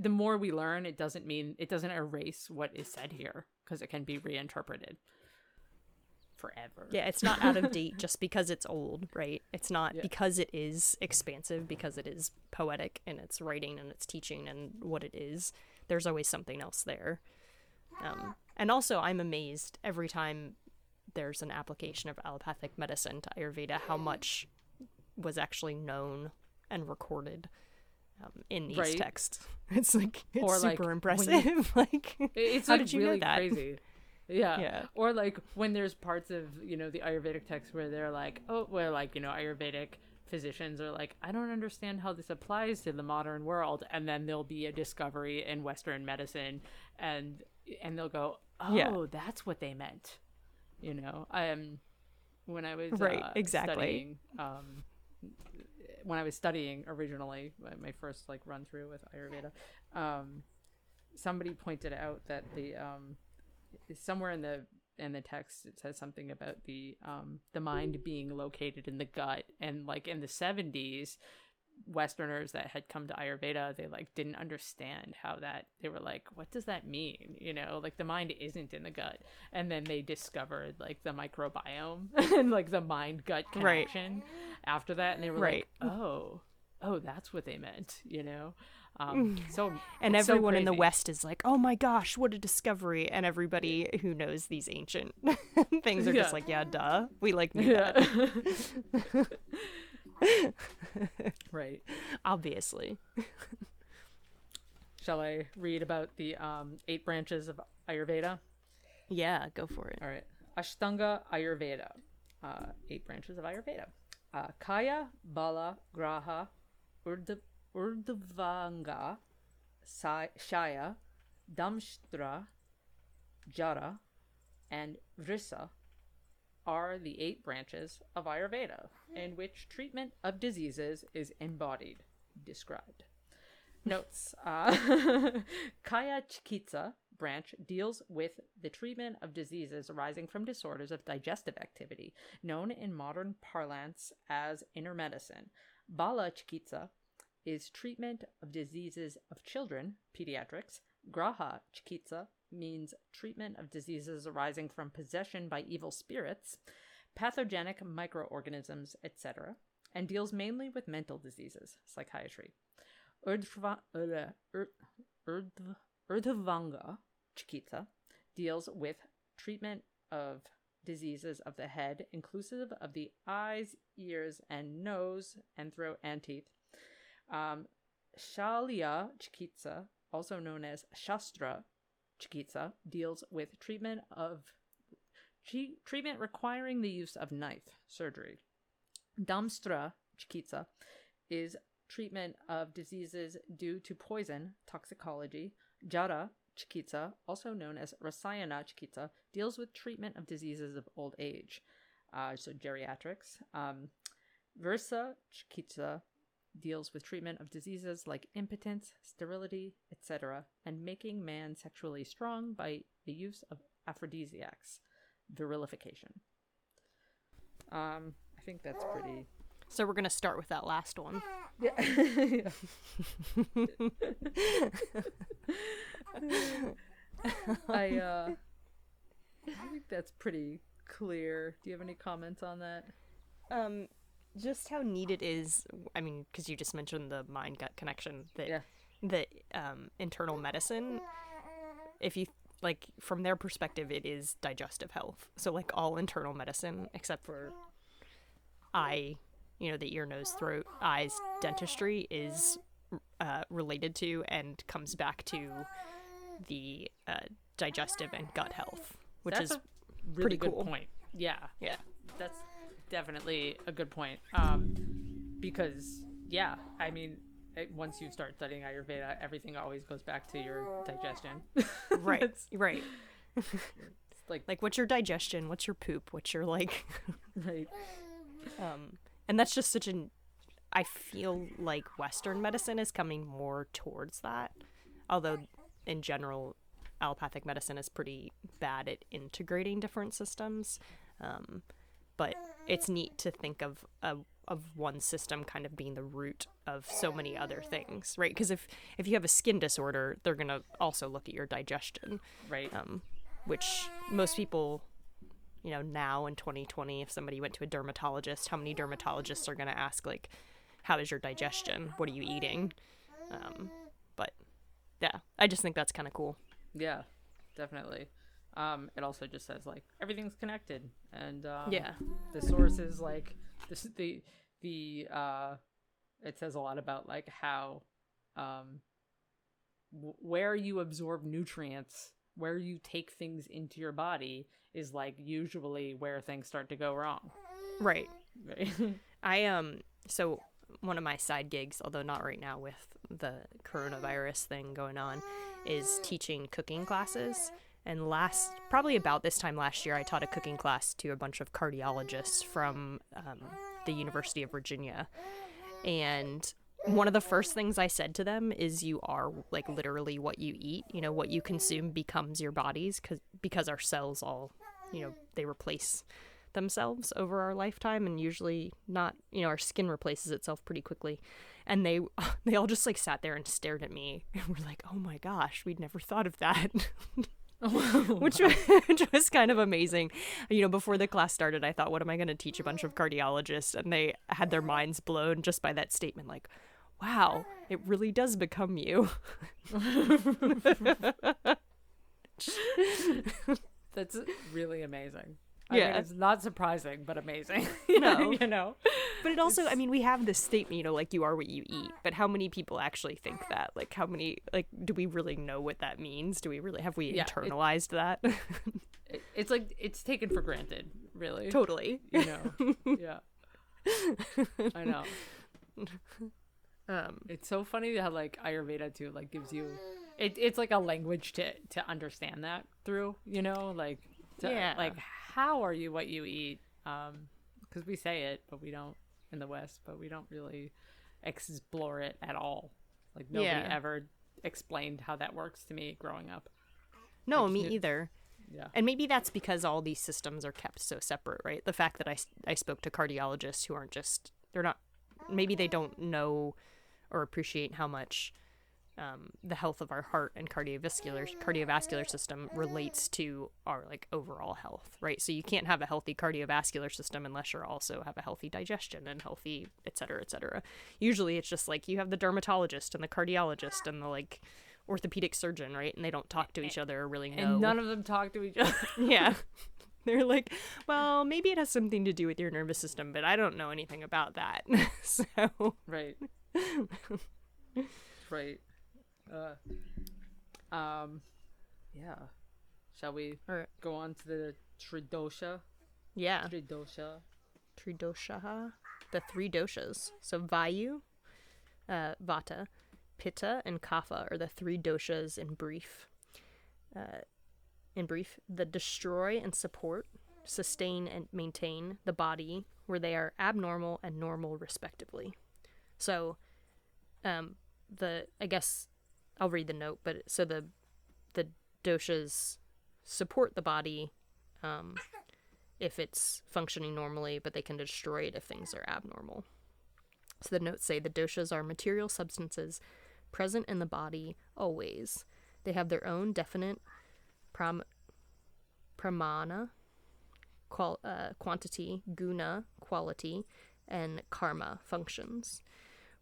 the more we learn it doesn't mean it doesn't erase what is said here because it can be reinterpreted forever Yeah, it's not out of date just because it's old, right? It's not Yeah. because it is expansive, because it is poetic in its writing and its teaching and what it is. There's always something else there. Um, and also, I'm amazed every time there's an application of allopathic medicine to Ayurveda how much was actually known and recorded um, in these Right. texts. It's like it's Or, super when impressive. you- like, it's How like did you know that? crazy yeah. Yeah. or like when there's parts of you know the ayurvedic text where they're like oh where like you know ayurvedic physicians are like i don't understand how this applies to the modern world and then there'll be a discovery in western medicine and and they'll go oh Yeah. that's what they meant you know um when i was Right, uh, exactly. studying um when i was studying originally my- my first like run through with ayurveda um somebody pointed out that the um somewhere in the in the text it says something about the um the mind being located in the gut. And like in the 70s westerners that had come to ayurveda they like didn't understand how that they were like what does that mean? You know like the mind isn't in the gut. And then they discovered like the microbiome and like the mind gut Right. connection after that. And they were Right. like oh oh that's what they meant you know um so and so everyone in the. West is like, "Oh my gosh, what a discovery!" And everybody who knows these ancient things are Yeah. just like, "Yeah, duh, we like knew yeah that, right obviously." Shall I read about the um, eight branches of Ayurveda? Yeah, go for it. All right. Ashtanga Ayurveda. Uh, eight branches of Ayurveda. Uh, Kaya, Bala, Graha, Urdh- Urdhvanga, Shalya, Damshtra, Jara, and Vrissa are the eight branches of Ayurveda in which treatment of diseases is embodied, described. Notes uh, Kaya Chikitsa branch deals with the treatment of diseases arising from disorders of digestive activity, known in modern parlance as inner medicine. Bala Chikitsa is treatment of diseases of children, pediatrics. Graha Chikitsa means treatment of diseases arising from possession by evil spirits, pathogenic microorganisms, etc., and deals mainly with mental diseases, psychiatry. Urdhva, Ur- Urdhv- Urdhvanga Chikitsa deals with treatment of diseases of the head, inclusive of the eyes, ears, and nose, and throat and teeth. Um, Shalya Chikitsa, also known as Shastra Chikitsa, deals with treatment of chi- treatment requiring the use of knife surgery. Damstra Chikitsa is treatment of diseases due to poison, toxicology. Jara Chikitsa, also known as Rasayana Chikitsa, deals with treatment of diseases of old age, uh, so geriatrics. Um, Versa Chikitsa deals with treatment of diseases like impotence, sterility, etc., and making man sexually strong by the use of aphrodisiacs, virilification. Um, I think that's pretty. So we're gonna start with that last one. Yeah. I uh I think that's pretty clear. Do you have any comments on that? Um, just how neat it is. I mean, because you just mentioned the mind gut connection. That Yeah. that um, internal medicine. If you like, from their perspective, it is digestive health. So like all internal medicine, except for eye, you know, the ear, nose, throat, eyes, dentistry is uh, related to and comes back to the uh, digestive and gut health, which That's is really pretty good cool. point. Yeah. yeah. That's definitely a good point. Um because yeah, I mean it, once you start studying Ayurveda, everything always goes back to your digestion. Right, right. like Like, what's your digestion? What's your poop? What's your like? right. um, and that's just such an. I feel like Western medicine is coming more towards that, although in general, allopathic medicine is pretty bad at integrating different systems. Um, but it's neat to think of a, of one system kind of being the root of so many other things, right? Because if if you have a skin disorder, they're gonna also look at your digestion, Right. um, which most people, you know, now in 2020, if somebody went to a dermatologist, how many dermatologists are gonna ask like, "How is your digestion? What are you eating?" Um, but yeah, I just think that's kind of cool. Yeah, definitely. Um, it also just says like everything's connected, and um, Yeah. the source is like this. The the uh, it says a lot about like how um, w- where you absorb nutrients, where you take things into your body is like usually where things start to go wrong. Right. Right. I um so one of my side gigs, although not right now with the coronavirus thing going on, is teaching cooking classes. And last, probably about this time last year, I taught a cooking class to a bunch of cardiologists from um, the University of Virginia. And one of the first things I said to them is, "You are like literally what you eat. You know, what you consume becomes your bodies, because because our cells all, you know, they replace themselves over our lifetime and usually not you know our skin replaces itself pretty quickly and they they all just like sat there and stared at me and were like oh my gosh we'd never thought of that which was, which was kind of amazing. You know before the class started i thought what am i going to teach a bunch of cardiologists? And they had their minds blown just by that statement like wow it really does become you. That's really amazing. I mean, Yeah. it's not surprising, but amazing. No. you know. But it also, I mean, we have this statement, you know, like you are what you eat. But how many people actually think that? Like, how many, like, do we really know what that means? Do we really, have we Yeah, it- internalized that? It, it's like it's taken for granted, really. totally. You know. yeah. I know. Um, It's so funny how like Ayurveda too like gives you it, it's like a language to to understand that through, you know, like to, Yeah. like how are you what you eat? Um cuz we say it, but we don't in the west, but we don't really explore it at all. Like nobody Yeah. ever explained how that works to me growing up. no, me either. Yeah. And maybe that's because all these systems are kept so separate, right? The fact that I, I spoke to cardiologists who aren't just, they're not, maybe they don't know or appreciate how much um, the health of our heart and cardiovascular cardiovascular system relates to our like overall health, right? So you can't have a healthy cardiovascular system unless you also have a healthy digestion and healthy, et cetera, et cetera. Usually it's just like you have the dermatologist and the cardiologist and the like orthopedic surgeon, right? And they don't talk to each other or really know. And none of them talk to each other. Yeah. They're like, well, maybe it has something to do with your nervous system, but I don't know anything about that. so, Right. right. Uh, um, yeah. Shall we Alright. go on to the Tridosha? yeah, Tridosha. Tridosha, the three doshas. So Vayu, uh, Vata, Pitta, and Kapha are the three doshas in brief. Uh, in brief, the destroy and support, sustain and maintain the body where they are abnormal and normal respectively. So, um, the I guess I'll read the note, but so the the doshas support the body, um, if it's functioning normally, but they can destroy it if things are abnormal. So the notes say the doshas are material substances present in the body always. They have their own definite pram- pramana, qual- uh, quantity, guna, quality, and karma, functions.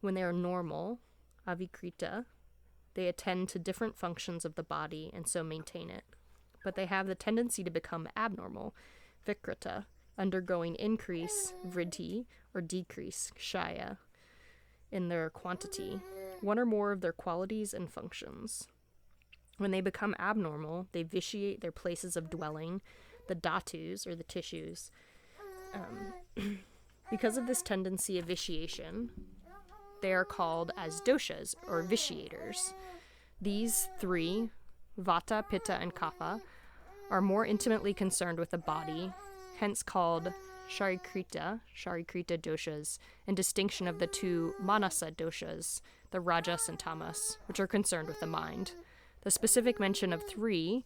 When they are normal, avikrita, they attend to different functions of the body and so maintain it. But they have the tendency to become abnormal, vikrita, undergoing increase, vriddhi, or decrease, kshaya, in their quantity, one or more of their qualities and functions. When they become abnormal, they vitiate their places of dwelling, the dhatus, or the tissues. Um, because of this tendency of vitiation, they are called as doshas, or vitiators. These three, Vata, Pitta, and Kapha, are more intimately concerned with the body, hence called Sharikrita, Sharikrita doshas, in distinction of the two Manasa doshas, the Rajas and Tamas, which are concerned with the mind. The specific mention of three,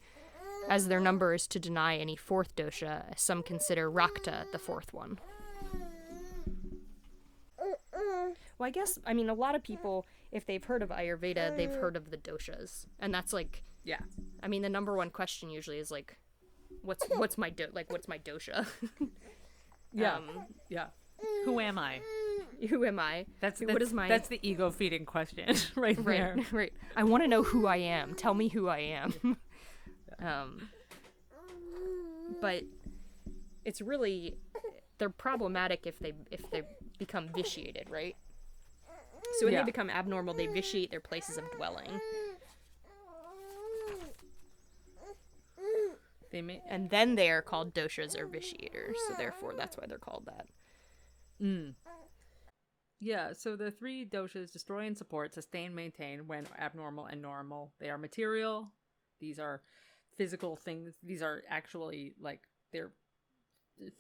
as their number is to deny any fourth dosha, as some consider Rakta the fourth one. Well, I guess, I mean, a lot of people, if they've heard of Ayurveda, they've heard of the doshas. And that's like, Yeah. I mean, the number one question usually is like, what's what's my do- like what's my dosha? Yeah. Um, yeah. Who am I? who am I? That's, that's what is my that's the ego feeding question right there. right? Right. I want to know who I am. Tell me who I am. um, but it's really they're problematic if they if they become vitiated, right? So when Yeah. they become abnormal, they vitiate their places of dwelling, They may and then they are called doshas or vitiators. So therefore, that's why they're called that. Mm. Yeah, so the three doshas destroy and support, sustain, maintain when abnormal and normal. They are material. These are physical things. These are actually like they're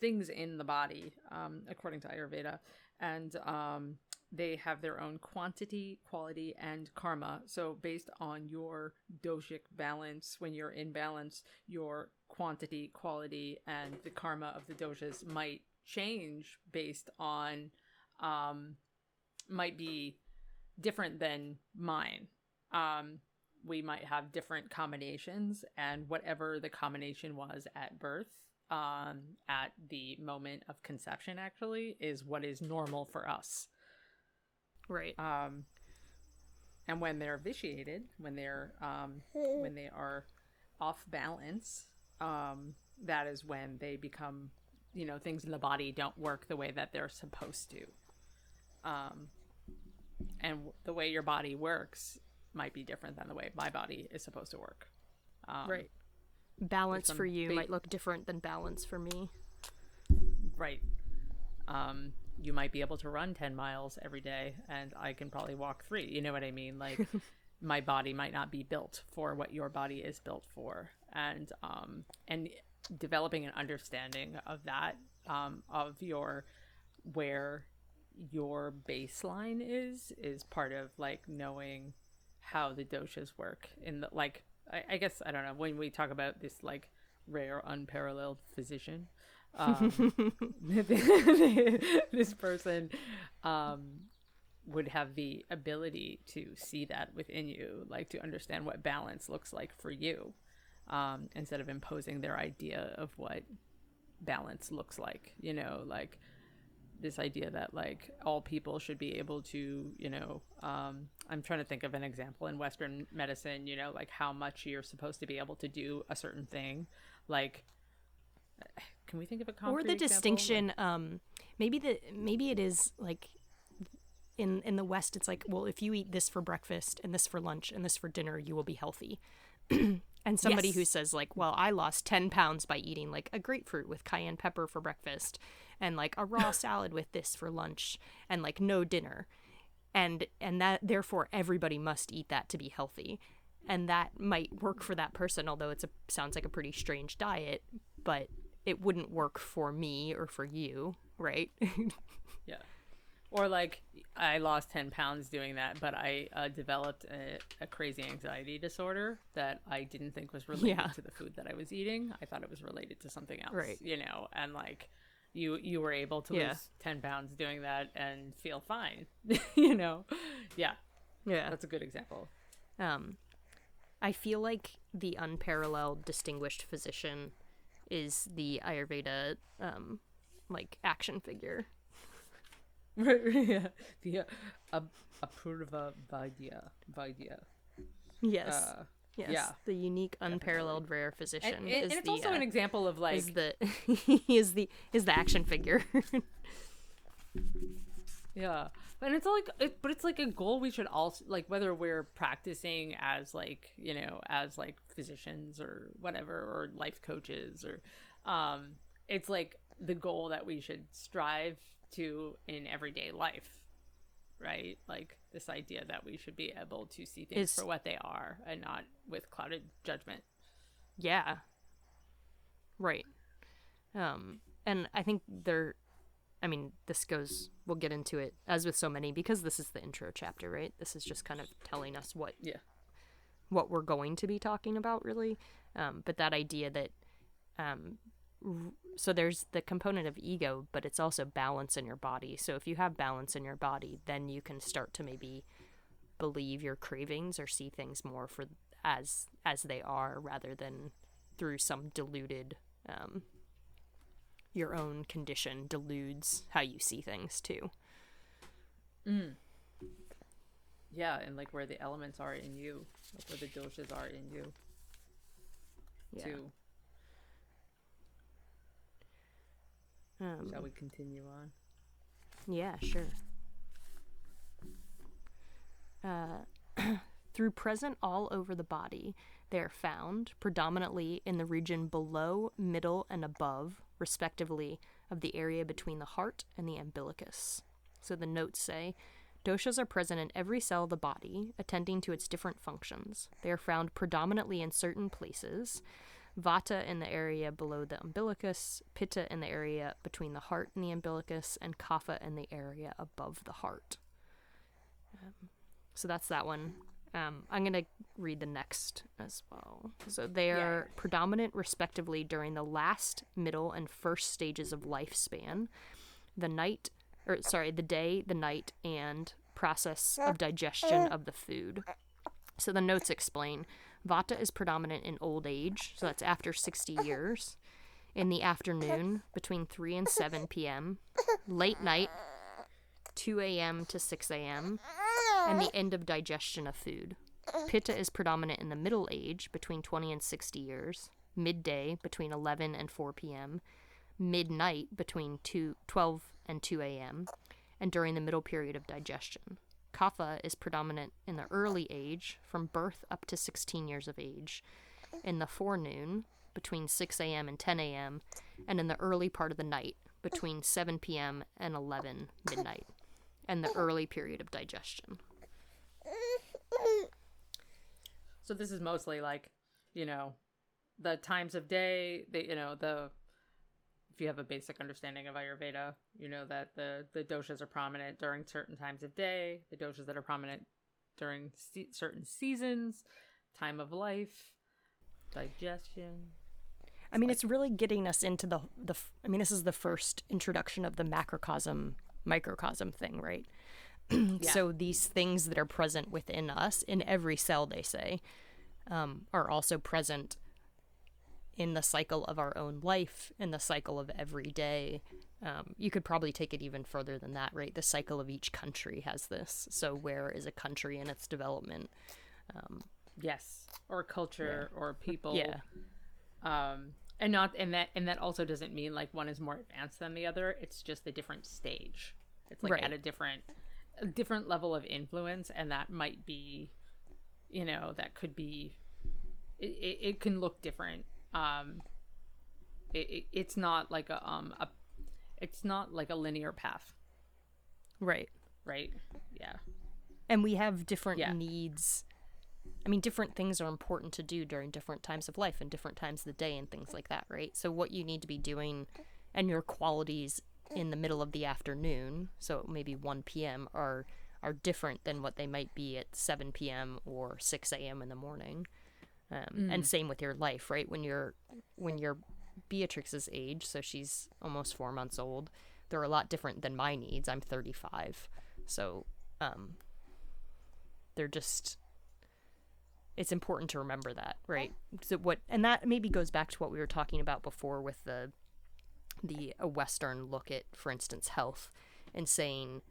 things in the body, um, according to Ayurveda. And um, they have their own quantity, quality, and karma. So, based on your doshic balance, when you're in balance, your quantity, quality, and the karma of the doshas might change based on, um, might be different than mine. Um, we might have different combinations, and whatever the combination was at birth, um, at the moment of conception, actually, is what is normal for us. Right. Um, and when they're vitiated, when they're um, when they are off balance, um, that is when they become, you know, things in the body don't work the way that they're supposed to. Um, and the way your body works might be different than the way my body is supposed to work. Um, right. Balance for you might look different than balance for me. Right. Um, you might be able to run 10 miles every day, and I can probably walk three. You know what I mean? Like, my body might not be built for what your body is built for. And, um, and developing an understanding of that, um, of your, where your baseline is, is part of like knowing how the doshas work in the, like, I, I guess, I don't know, when we talk about this like rare, unparalleled physician, um, this person um, would have the ability to see that within you, like to understand what balance looks like for you, um, instead of imposing their idea of what balance looks like. You know, like this idea that like all people should be able to, you know, um, I'm trying to think of an example in Western medicine. You know, like how much you're supposed to be able to do a certain thing, like can we think of a concrete or the example? distinction um maybe the maybe it is like in in the west it's like well if you eat this for breakfast and this for lunch and this for dinner you will be healthy. And somebody who says like well i lost 10 pounds by eating like a grapefruit with cayenne pepper for breakfast and like a raw salad with this for lunch and like no dinner. And and that therefore everybody must eat that to be healthy. And that might work for that person although it's a sounds like a pretty strange diet but it wouldn't work for me or for you right Yeah. Or like I lost 10 pounds doing that, but I uh, developed a, a crazy anxiety disorder that I didn't think was related Yeah. to the food that I was eating. I thought it was related to something else, Right. you know, and like you you were able to Yeah. lose 10 pounds doing that and feel fine, you know. Yeah, yeah that's a good example. um i feel like the unparalleled distinguished physician is the ayurveda um like action figure Right, right, yeah. The uh, Ap- Apurva Vaidya. Vaidya. yes Uh, yes yeah. the unique unparalleled rare physician and, and, is and it's the, also uh, an example of like is the he is the is the action figure Yeah, and it's like, it, but it's like a goal we should all like whether we're practicing as like you know as like physicians or whatever or life coaches or, um, it's like the goal that we should strive to in everyday life, right? Like this idea that we should be able to see things Is- for what they are and not with clouded judgment. yeah Right. Um, and I think there, I mean, this goes, we'll get into it as with so many because this is the intro chapter, right? This is just kind of telling us what, Yeah. what we're going to be talking about, really. Um, but that idea that, um, r- so there's the component of ego, but it's also balance in your body. So if you have balance in your body, then you can start to maybe believe your cravings or see things more for as as they are rather than through some diluted um, your own condition deludes how you see things too Yeah, and like where the elements are in you, like where the doshas are in you, yeah too. um, Shall we continue on? yeah sure uh, through present all over the body they are found predominantly in the region below middle and above respectively of the area between the heart and the umbilicus so the notes say Doshas are present in every cell of the body, attending to its different functions. They are found predominantly in certain places Vata in the area below the umbilicus, Pitta in the area between the heart and the umbilicus, and Kapha in the area above the heart. Um, so that's that one. Um, I'm going to read the next as well. So they are predominant respectively during the last, middle, and first stages of lifespan. The night, or sorry, the day, the night, and process of digestion of the food. So the notes explain Vata is predominant in old age, so that's after 60 years, in the afternoon between 3 and 7 p.m., late night 2 a.m. to 6 a.m., and the uh-huh. end of digestion of food. Pitta is predominant in the middle age between 20 and 60 years, midday between 11 and 4 p.m., midnight between 2, 12 and 2 a.m., and during the middle period of digestion. Kapha is predominant in the early age, from birth up to 16 years of age, in the forenoon, between 6 a.m. and 10 a.m., and in the early part of the night, between 7 p.m. and 11 midnight, and the early period of digestion. So this is mostly like, you know, the times of day. The you know the if you have a basic understanding of Ayurveda, you know that the the doshas are prominent during certain times of day. The doshas that are prominent during se- certain seasons, time of life, digestion. I mean, it's really getting us into the the. I mean, this is the first introduction of the macrocosm microcosm thing, right? So these things that are present within us in every cell, they say, um, are also present in the cycle of our own life, in the cycle of every day. Um, you could probably take it even further than that, right? The cycle of each country has this. So where is a country in its development? Yes, or culture or people. Yeah, um and not and that and that also doesn't mean like one is more advanced than the other it's just a different stage it's like Right. at a different a different level of influence and that might be you know that could be it, it, it can look different. Um it, it, it's not like a um a it's not like a linear path. Right. right? Yeah. And we have different Yeah. needs. I mean different things are important to do during different times of life and different times of the day and things like that right? So what you need to be doing and your qualities in the middle of the afternoon so maybe 1 p.m are are different than what they might be at 7 p.m or 6 a.m in the morning. Um, and same with your life right? When you're when you're beatrix's age so she's almost four months old they're a lot different than my needs. I'm 35 so um, they're just it's important to remember that right? So what and that maybe goes back to what we were talking about before with the the a western look at for instance health and saying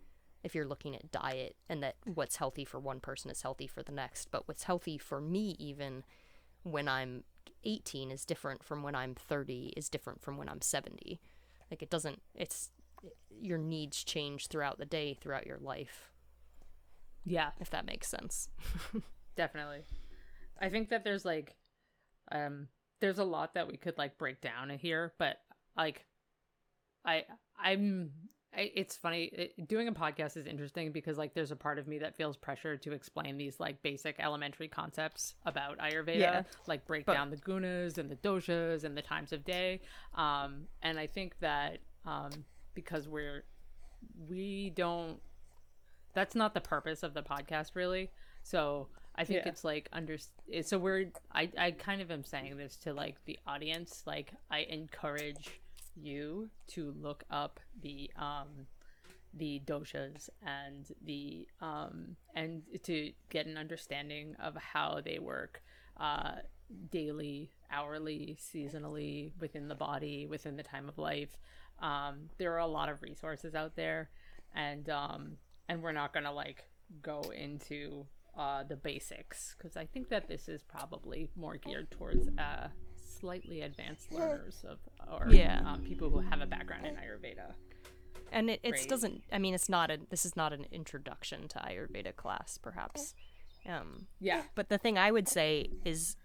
if you're looking at diet and that what's healthy for one person is healthy for the next but what's healthy for me even when i'm 18 is different from when i'm 30 is different from when i'm 70 like it doesn't it's your needs change throughout the day throughout your life. Yeah. If that makes sense. Definitely. I think that there's like um there's a lot that we could like break down in here but like i i'm I, it's funny it, doing a podcast is interesting because like there's a part of me that feels pressure to explain these like basic elementary concepts about ayurveda Yeah. like break But- down the gunas and the doshas and the times of day um and i think that um because we're we don't that's not the purpose of the podcast really so i think Yeah. it's like under so we're i i kind of am saying this to like the audience like i encourage you to look up the um the doshas and the um and to get an understanding of how they work uh daily hourly seasonally within the body within the time of life. Um there are a lot of resources out there and um and we're not gonna like go into uh the basics because i think that this is probably more geared towards uh slightly advanced learners of or Yeah. um, people who have a background in ayurveda and it, it Great. doesn't i mean it's not a this is not an introduction to ayurveda class perhaps um yeah but the thing i would say is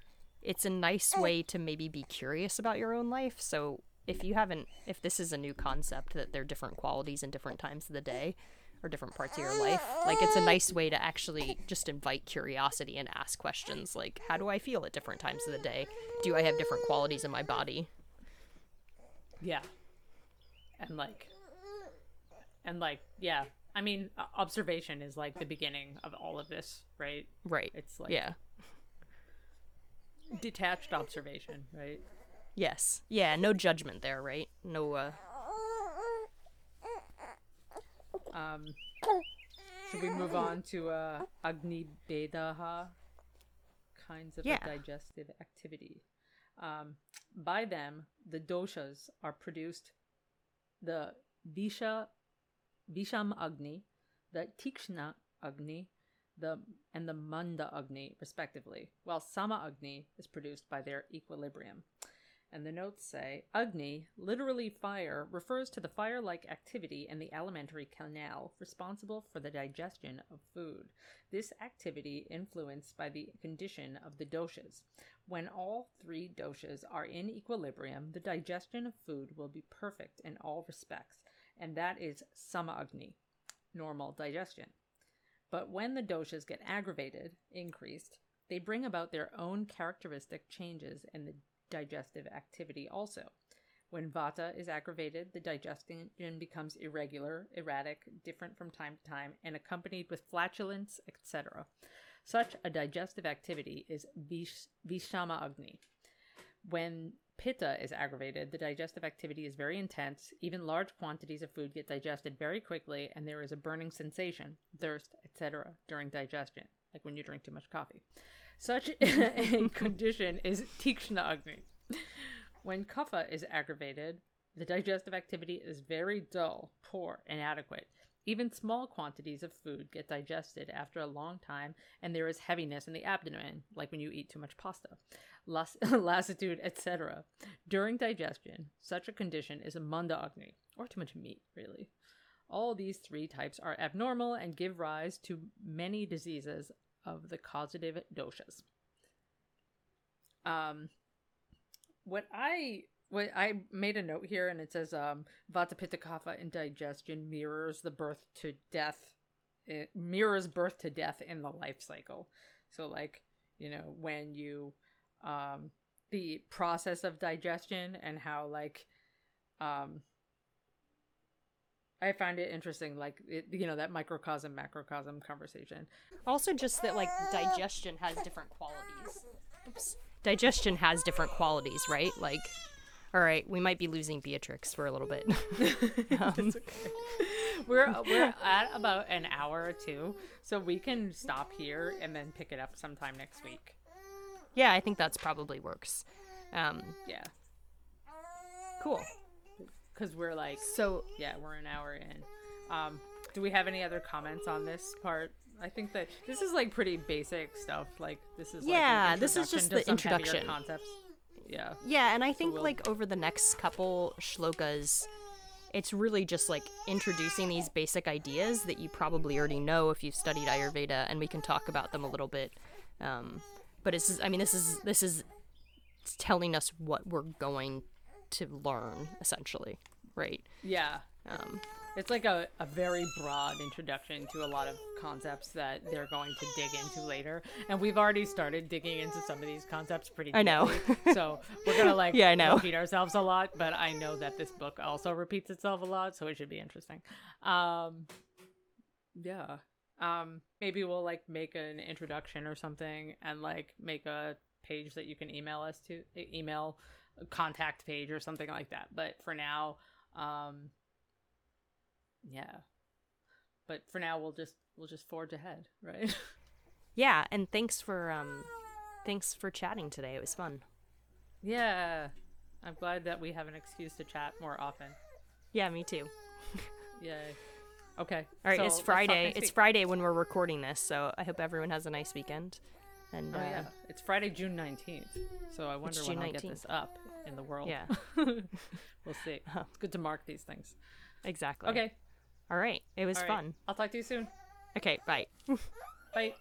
it's a nice way to maybe be curious about your own life so if you haven't if this is a new concept that there are different qualities in different times of the day or different parts of your life. Like it's a nice way to actually just invite curiosity and ask questions like how do i feel at different times of the day? Do i have different qualities in my body? Yeah. And like and like yeah, I mean observation is like the beginning of all of this, right? right. It's like yeah. detached observation, right? yes. Yeah no judgment there right? No uh Um should we move on to uh Agni Bedaha kinds of Yeah. digestive activity? Um by them the doshas are produced the Visha Visham Agni, the Tikshna Agni, the and the Manda Agni, respectively, while Sama Agni is produced by their equilibrium. And the notes say Agni, literally fire, refers to the fire like activity in the alimentary canal responsible for the digestion of food. This activity influenced by the condition of the doshas. When all three doshas are in equilibrium, the digestion of food will be perfect in all respects, and that is Sama Agni, normal digestion. But when the doshas get aggravated, increased, they bring about their own characteristic changes in the digestive activity also. When vata is aggravated, the digestion becomes irregular, erratic, different from time to time, and accompanied with flatulence, etc. Such a digestive activity is vish- Vishama Agni. When pitta is aggravated, the digestive activity is very intense. Even large quantities of food get digested very quickly, and there is a burning sensation, thirst, etc. during digestion, like when you drink too much coffee. Such a condition is Tikshna Agni. When kapha is aggravated, the digestive activity is very dull, poor, inadequate. Even small quantities of food get digested after a long time, and there is heaviness in the abdomen, like when you eat too much pasta, las- lassitude, etc. During digestion, such a condition is a manda agni, or too much meat, really. All these three types are abnormal and give rise to many diseases of the causative doshas. Um, what I what I made a note here, and it says um, Vata Pitta Kapha in digestion mirrors the birth to death. It mirrors birth to death in the life cycle. So, like you know, when you um, the process of digestion and how like um I find it interesting, like it, you know that microcosm macrocosm conversation. Also, just that like digestion has different qualities. Oops. Digestion has different qualities, right? Like, all right, we might be losing Beatrix for a little bit. Um, We're we're at about an hour or two, so we can stop here and then pick it up sometime next week. yeah, I think that's probably works. Um, Yeah, cool. Because we're like, So yeah, we're an hour in. Um, do we have any other comments on this part? I think that this is like pretty basic stuff. Like this is like, Yeah, this is just the introduction. concepts. Yeah, Yeah, and I think we'll- like over the next couple shlokas, it's really just like introducing these basic ideas that you probably already know if you've studied Ayurveda, and we can talk about them a little bit. Um, but it's is I mean this is this is telling us what we're going to learn essentially, right? yeah. Um, It's like a, a very broad introduction to a lot of concepts that they're going to dig into later. And we've already started digging into some of these concepts pretty I know. so we're gonna like Yeah, I know. repeat ourselves a lot, but I know that this book also repeats itself a lot, so it should be interesting. Um yeah. Um maybe we'll like make an introduction or something and like make a page that you can email us to email contact page or something like that. But for now, um yeah. But for now we'll just we'll just forge ahead, right? Yeah, and thanks for um thanks for chatting today. It was fun. yeah. I'm glad that we have an excuse to chat more often. Yeah, me too. Yay. Okay. All right, so it's Friday. It's. Friday when we're recording this, so I hope everyone has a nice weekend. And Oh uh, yeah, it's Friday, June nineteenth. So I wonder when June I'll get this up in the world. Yeah. we'll see. It's good to mark these things. exactly. Okay. All right. It was right. fun. I'll talk to you soon. Okay, bye. Bye.